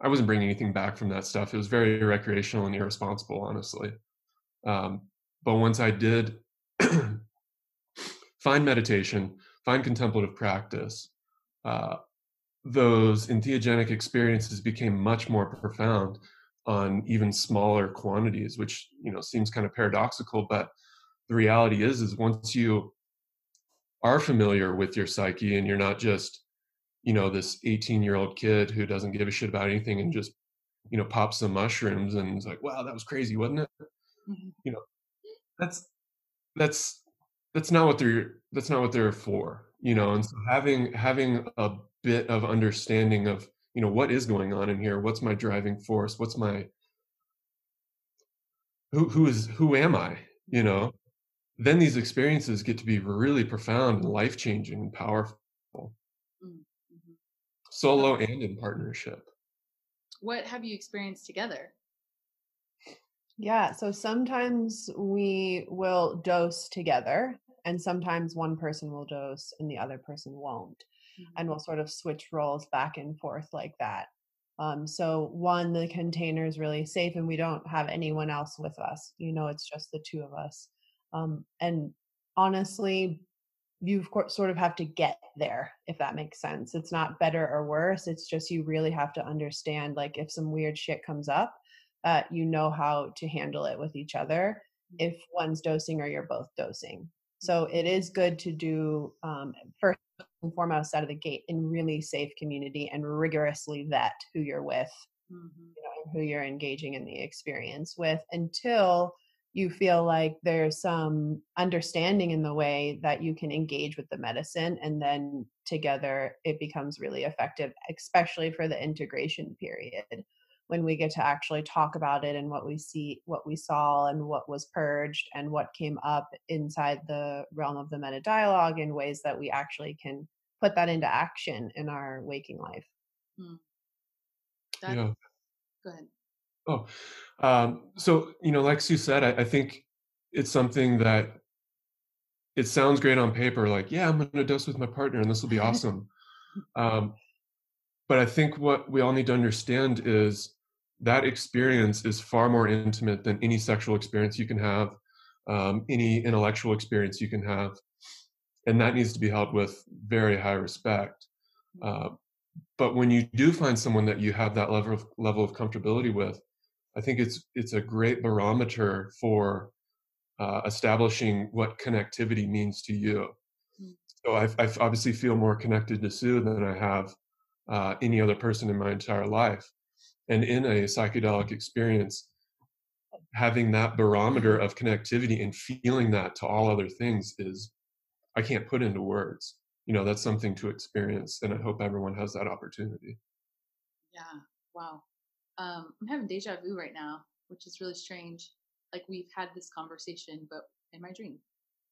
I wasn't bringing anything back from that stuff. It was very recreational and irresponsible, honestly. Um, but once I did find meditation, find contemplative practice, uh, those entheogenic experiences became much more profound on even smaller quantities which you know seems kind of paradoxical but the reality is is once you are familiar with your psyche and you're not just you know this 18 year old kid who doesn't give a shit about anything and just you know pops some mushrooms and is like wow that was crazy wasn't it mm-hmm. you know that's that's that's not what they're that's not what they're for you know and so having having a bit of understanding of you know what is going on in here what's my driving force what's my who who is who am i you know then these experiences get to be really profound and life changing and powerful. Mm-hmm. solo and in partnership. What have you experienced together? Yeah so sometimes we will dose together and sometimes one person will dose and the other person won't mm-hmm. and we'll sort of switch roles back and forth like that. Um, so one the container is really safe and we don't have anyone else with us you know it's just the two of us. Um, and honestly you sort of have to get there if that makes sense. It's not better or worse it's just you really have to understand like if some weird shit comes up uh, you know how to handle it with each other if one's dosing or you're both dosing so it is good to do um, first and foremost out of the gate in really safe community and rigorously vet who you're with mm-hmm. you know, who you're engaging in the experience with until you feel like there's some understanding in the way that you can engage with the medicine and then together it becomes really effective especially for the integration period when we get to actually talk about it and what we see what we saw and what was purged and what came up inside the realm of the meta dialogue in ways that we actually can put that into action in our waking life hmm. yeah go ahead Oh, um, so you know, like Sue said, I, I, think it's something that it sounds great on paper. Like, yeah, I'm going to dose with my partner, and this will be awesome. um, but I think what we all need to understand is that experience is far more intimate than any sexual experience you can have, um, any intellectual experience you can have, and that needs to be held with very high respect. Uh, but when you do find someone that you have that level of level of comfortability with, I think it's it's a great barometer for uh, establishing what connectivity means to you. Mm. So I, I, obviously feel more connected to Sue than I have uh, any other person in my entire life. And in a psychedelic experience, having that barometer of connectivity and feeling that to all other things is, I can't put into words. You know, that's something to experience, and I hope everyone has that opportunity. Yeah. Wow. Um, I'm having deja vu right now, which is really strange. Like we've had this conversation, but in my dream.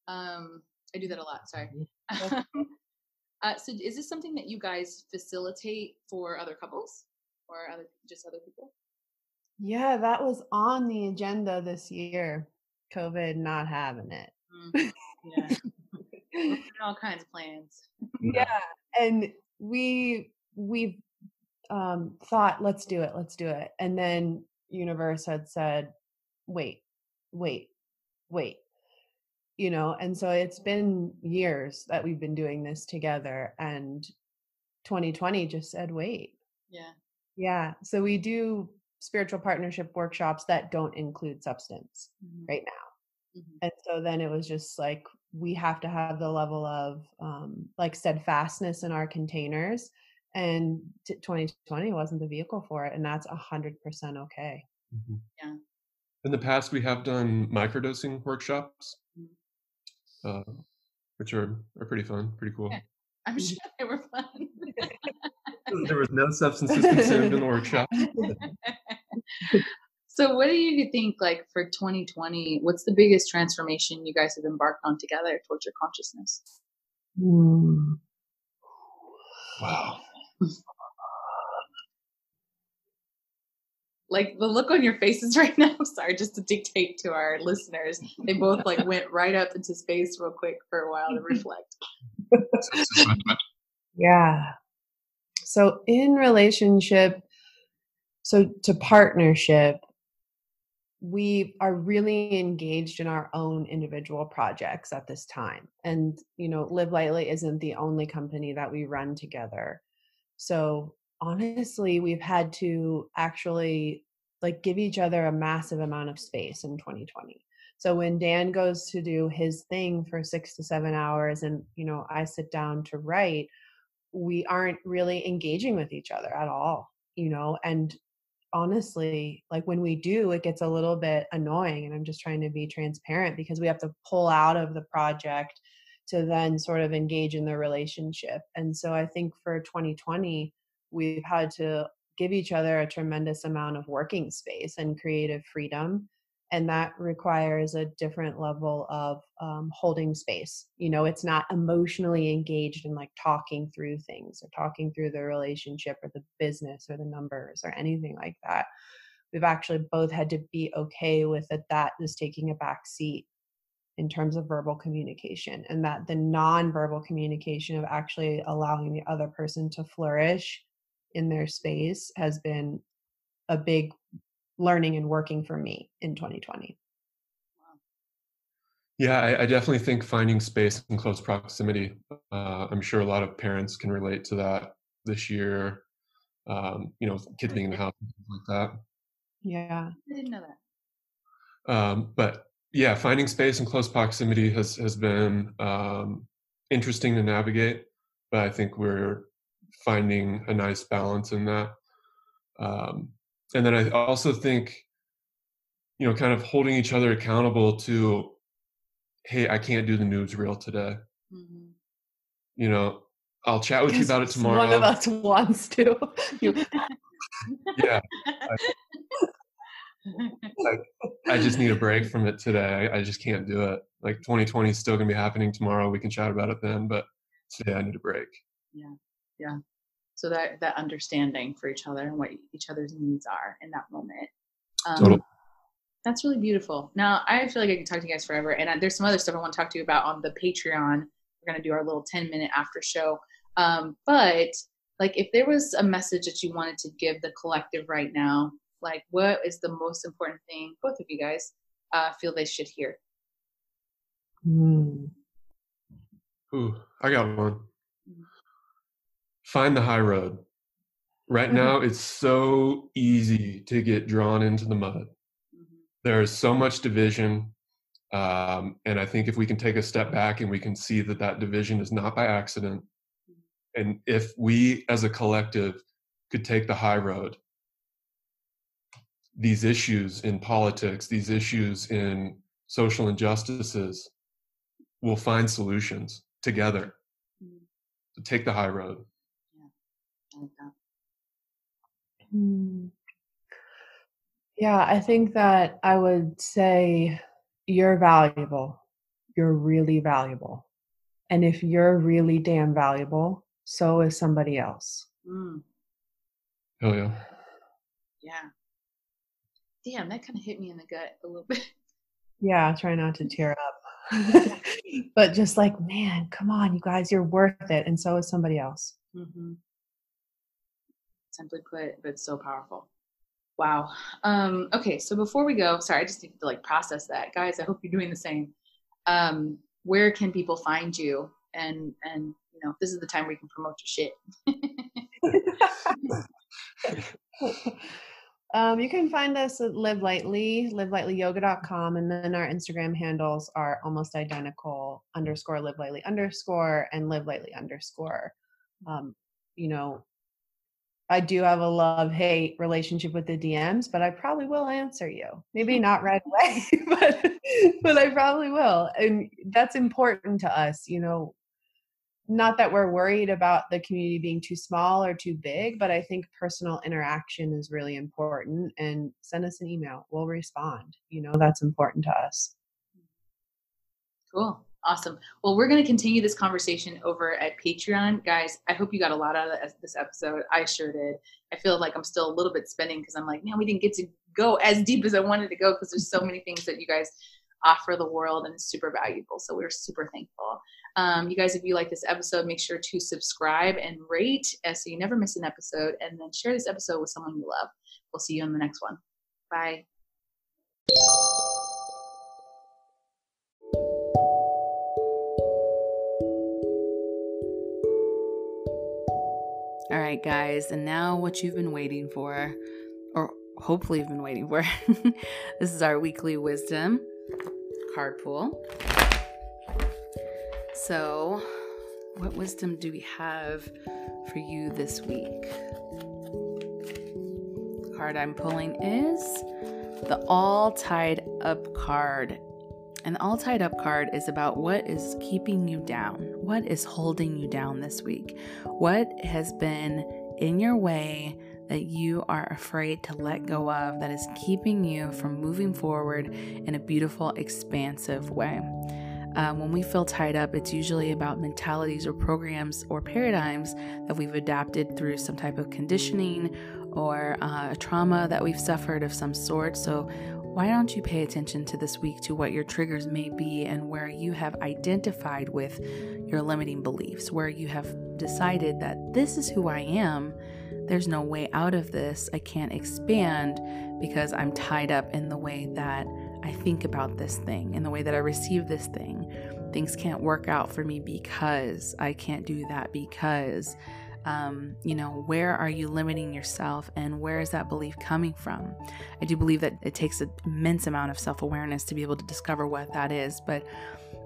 Um, I do that a lot. Sorry. Mm-hmm. uh, so, is this something that you guys facilitate for other couples or other just other people? Yeah, that was on the agenda this year. COVID not having it. Mm, yeah, all kinds of plans. yeah, and we we've um, thought, let's do it, let's do it. And then universe had said, wait, wait, wait. You know, and so it's been years that we've been doing this together and 2020 just said, wait. Yeah. Yeah. So we do spiritual partnership workshops that don't include substance mm-hmm. right now. Mm-hmm. And so then it was just like we have to have the level of um, like steadfastness in our containers and 2020 wasn't the vehicle for it and that's 100% okay mm-hmm. yeah in the past we have done microdosing workshops mm-hmm. uh, which are are pretty fun pretty cool yeah, i'm sure they were fun there was no substances consumed in the workshop. So what do you think like for 2020 what's the biggest transformation you guys have embarked on together towards your consciousness? Mm. wow. Like the look on your faces right now sorry just to dictate to our listeners they both like went right up into space real quick for a while to reflect. Yeah so in relationship so to partnership we are really engaged in our own individual projects at this time and you know live lightly isn't the only company that we run together so honestly, we've had to actually like give each other a massive amount of space in 2020. So when Dan goes to do his thing for 6 to 7 hours and you know I sit down to write, we aren't really engaging with each other at all, you know, and honestly, like when we do, it gets a little bit annoying and I'm just trying to be transparent because we have to pull out of the project to then sort of engage in the relationship. And so I think for 2020, we've had to give each other a tremendous amount of working space and creative freedom. And that requires a different level of um, holding space. You know, it's not emotionally engaged in like talking through things or talking through the relationship or the business or the numbers or anything like that. We've actually both had to be okay with it that is taking a back seat in terms of verbal communication and that the non-verbal communication of actually allowing the other person to flourish in their space has been a big learning and working for me in 2020 Yeah, I, I, definitely think finding space in close proximity. Uh, I'm sure a lot of parents can relate to that this year. Um, you know, kids being in the house and things like that. Yeah, I didn't know that. Um, but yeah, finding space in close proximity has has been um, interesting to navigate, but I think we're finding a nice balance in that. Um, and then I also think, you know, kind of holding each other accountable to hey, I can't do the news reel today. Mm-hmm. You know, I'll chat with you about it tomorrow. One of us wants to. yeah. I, like, I just need a break from it today. I, I just can't do it. Like 2020 is still going to be happening tomorrow. We can chat about it then, but today I need a break. Yeah. Yeah. So that, that understanding for each other and what each other's needs are in that moment. Um, totally. That's really beautiful. Now, I feel like I can talk to you guys forever, and I, there's some other stuff I want to talk to you about on the Patreon. We're going to do our little 10 minute after show. Um, but like, if there was a message that you wanted to give the collective right now, like, what is the most important thing both of you guys uh, feel they should hear? Mm. Ooh, I got one. Mm-hmm. Find the high road. Right mm-hmm. now, it's so easy to get drawn into the mud there is so much division um, and i think if we can take a step back and we can see that that division is not by accident and if we as a collective could take the high road these issues in politics these issues in social injustices will find solutions together to take the high road like that. Hmm. Yeah, I think that I would say you're valuable. You're really valuable. And if you're really damn valuable, so is somebody else. Mm. Hell yeah. Yeah. Damn, that kind of hit me in the gut a little bit. Yeah, try not to tear up. but just like, man, come on, you guys, you're worth it. And so is somebody else. Mm-hmm. Simply put, but so powerful. Wow. Um, okay, so before we go, sorry, I just need to like process that, guys. I hope you're doing the same. Um, where can people find you? And and you know, this is the time where you can promote your shit. um, you can find us at Live Lightly, livelightlyyoga.com, and then our Instagram handles are almost identical: underscore Live Lightly underscore and Live Lightly underscore. Um, you know, I do have a love hate relationship with the DMs, but I probably will answer you. Maybe hmm. not right away, but but I probably will. And that's important to us, you know. Not that we're worried about the community being too small or too big, but I think personal interaction is really important and send us an email. We'll respond. You know, that's important to us. Cool. Awesome. Well, we're going to continue this conversation over at Patreon. Guys, I hope you got a lot out of this episode. I sure did. I feel like I'm still a little bit spinning because I'm like, man, we didn't get to go as deep as I wanted to go because there's so many things that you guys offer the world and it's super valuable. So we're super thankful. Um, you guys, if you like this episode, make sure to subscribe and rate uh, so you never miss an episode and then share this episode with someone you love. We'll see you in the next one. Bye. Right, guys, and now what you've been waiting for, or hopefully you've been waiting for. this is our weekly wisdom card pool. So, what wisdom do we have for you this week? The card I'm pulling is the All Tied Up card. And the All Tied Up card is about what is keeping you down. What is holding you down this week? What has been in your way that you are afraid to let go of that is keeping you from moving forward in a beautiful, expansive way? Um, when we feel tied up, it's usually about mentalities or programs or paradigms that we've adapted through some type of conditioning or uh, a trauma that we've suffered of some sort. So, why don't you pay attention to this week to what your triggers may be and where you have identified with your limiting beliefs, where you have decided that this is who I am, there's no way out of this, I can't expand because I'm tied up in the way that I think about this thing, in the way that I receive this thing. Things can't work out for me because I can't do that because um, you know, where are you limiting yourself and where is that belief coming from? I do believe that it takes an immense amount of self awareness to be able to discover what that is. But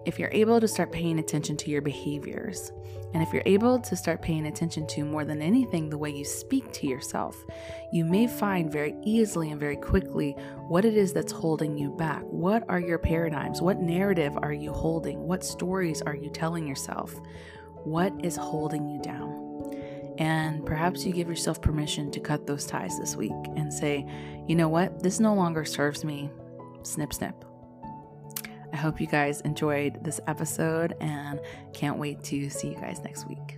if you're able to start paying attention to your behaviors, and if you're able to start paying attention to more than anything the way you speak to yourself, you may find very easily and very quickly what it is that's holding you back. What are your paradigms? What narrative are you holding? What stories are you telling yourself? What is holding you down? And perhaps you give yourself permission to cut those ties this week and say, you know what, this no longer serves me. Snip, snip. I hope you guys enjoyed this episode and can't wait to see you guys next week.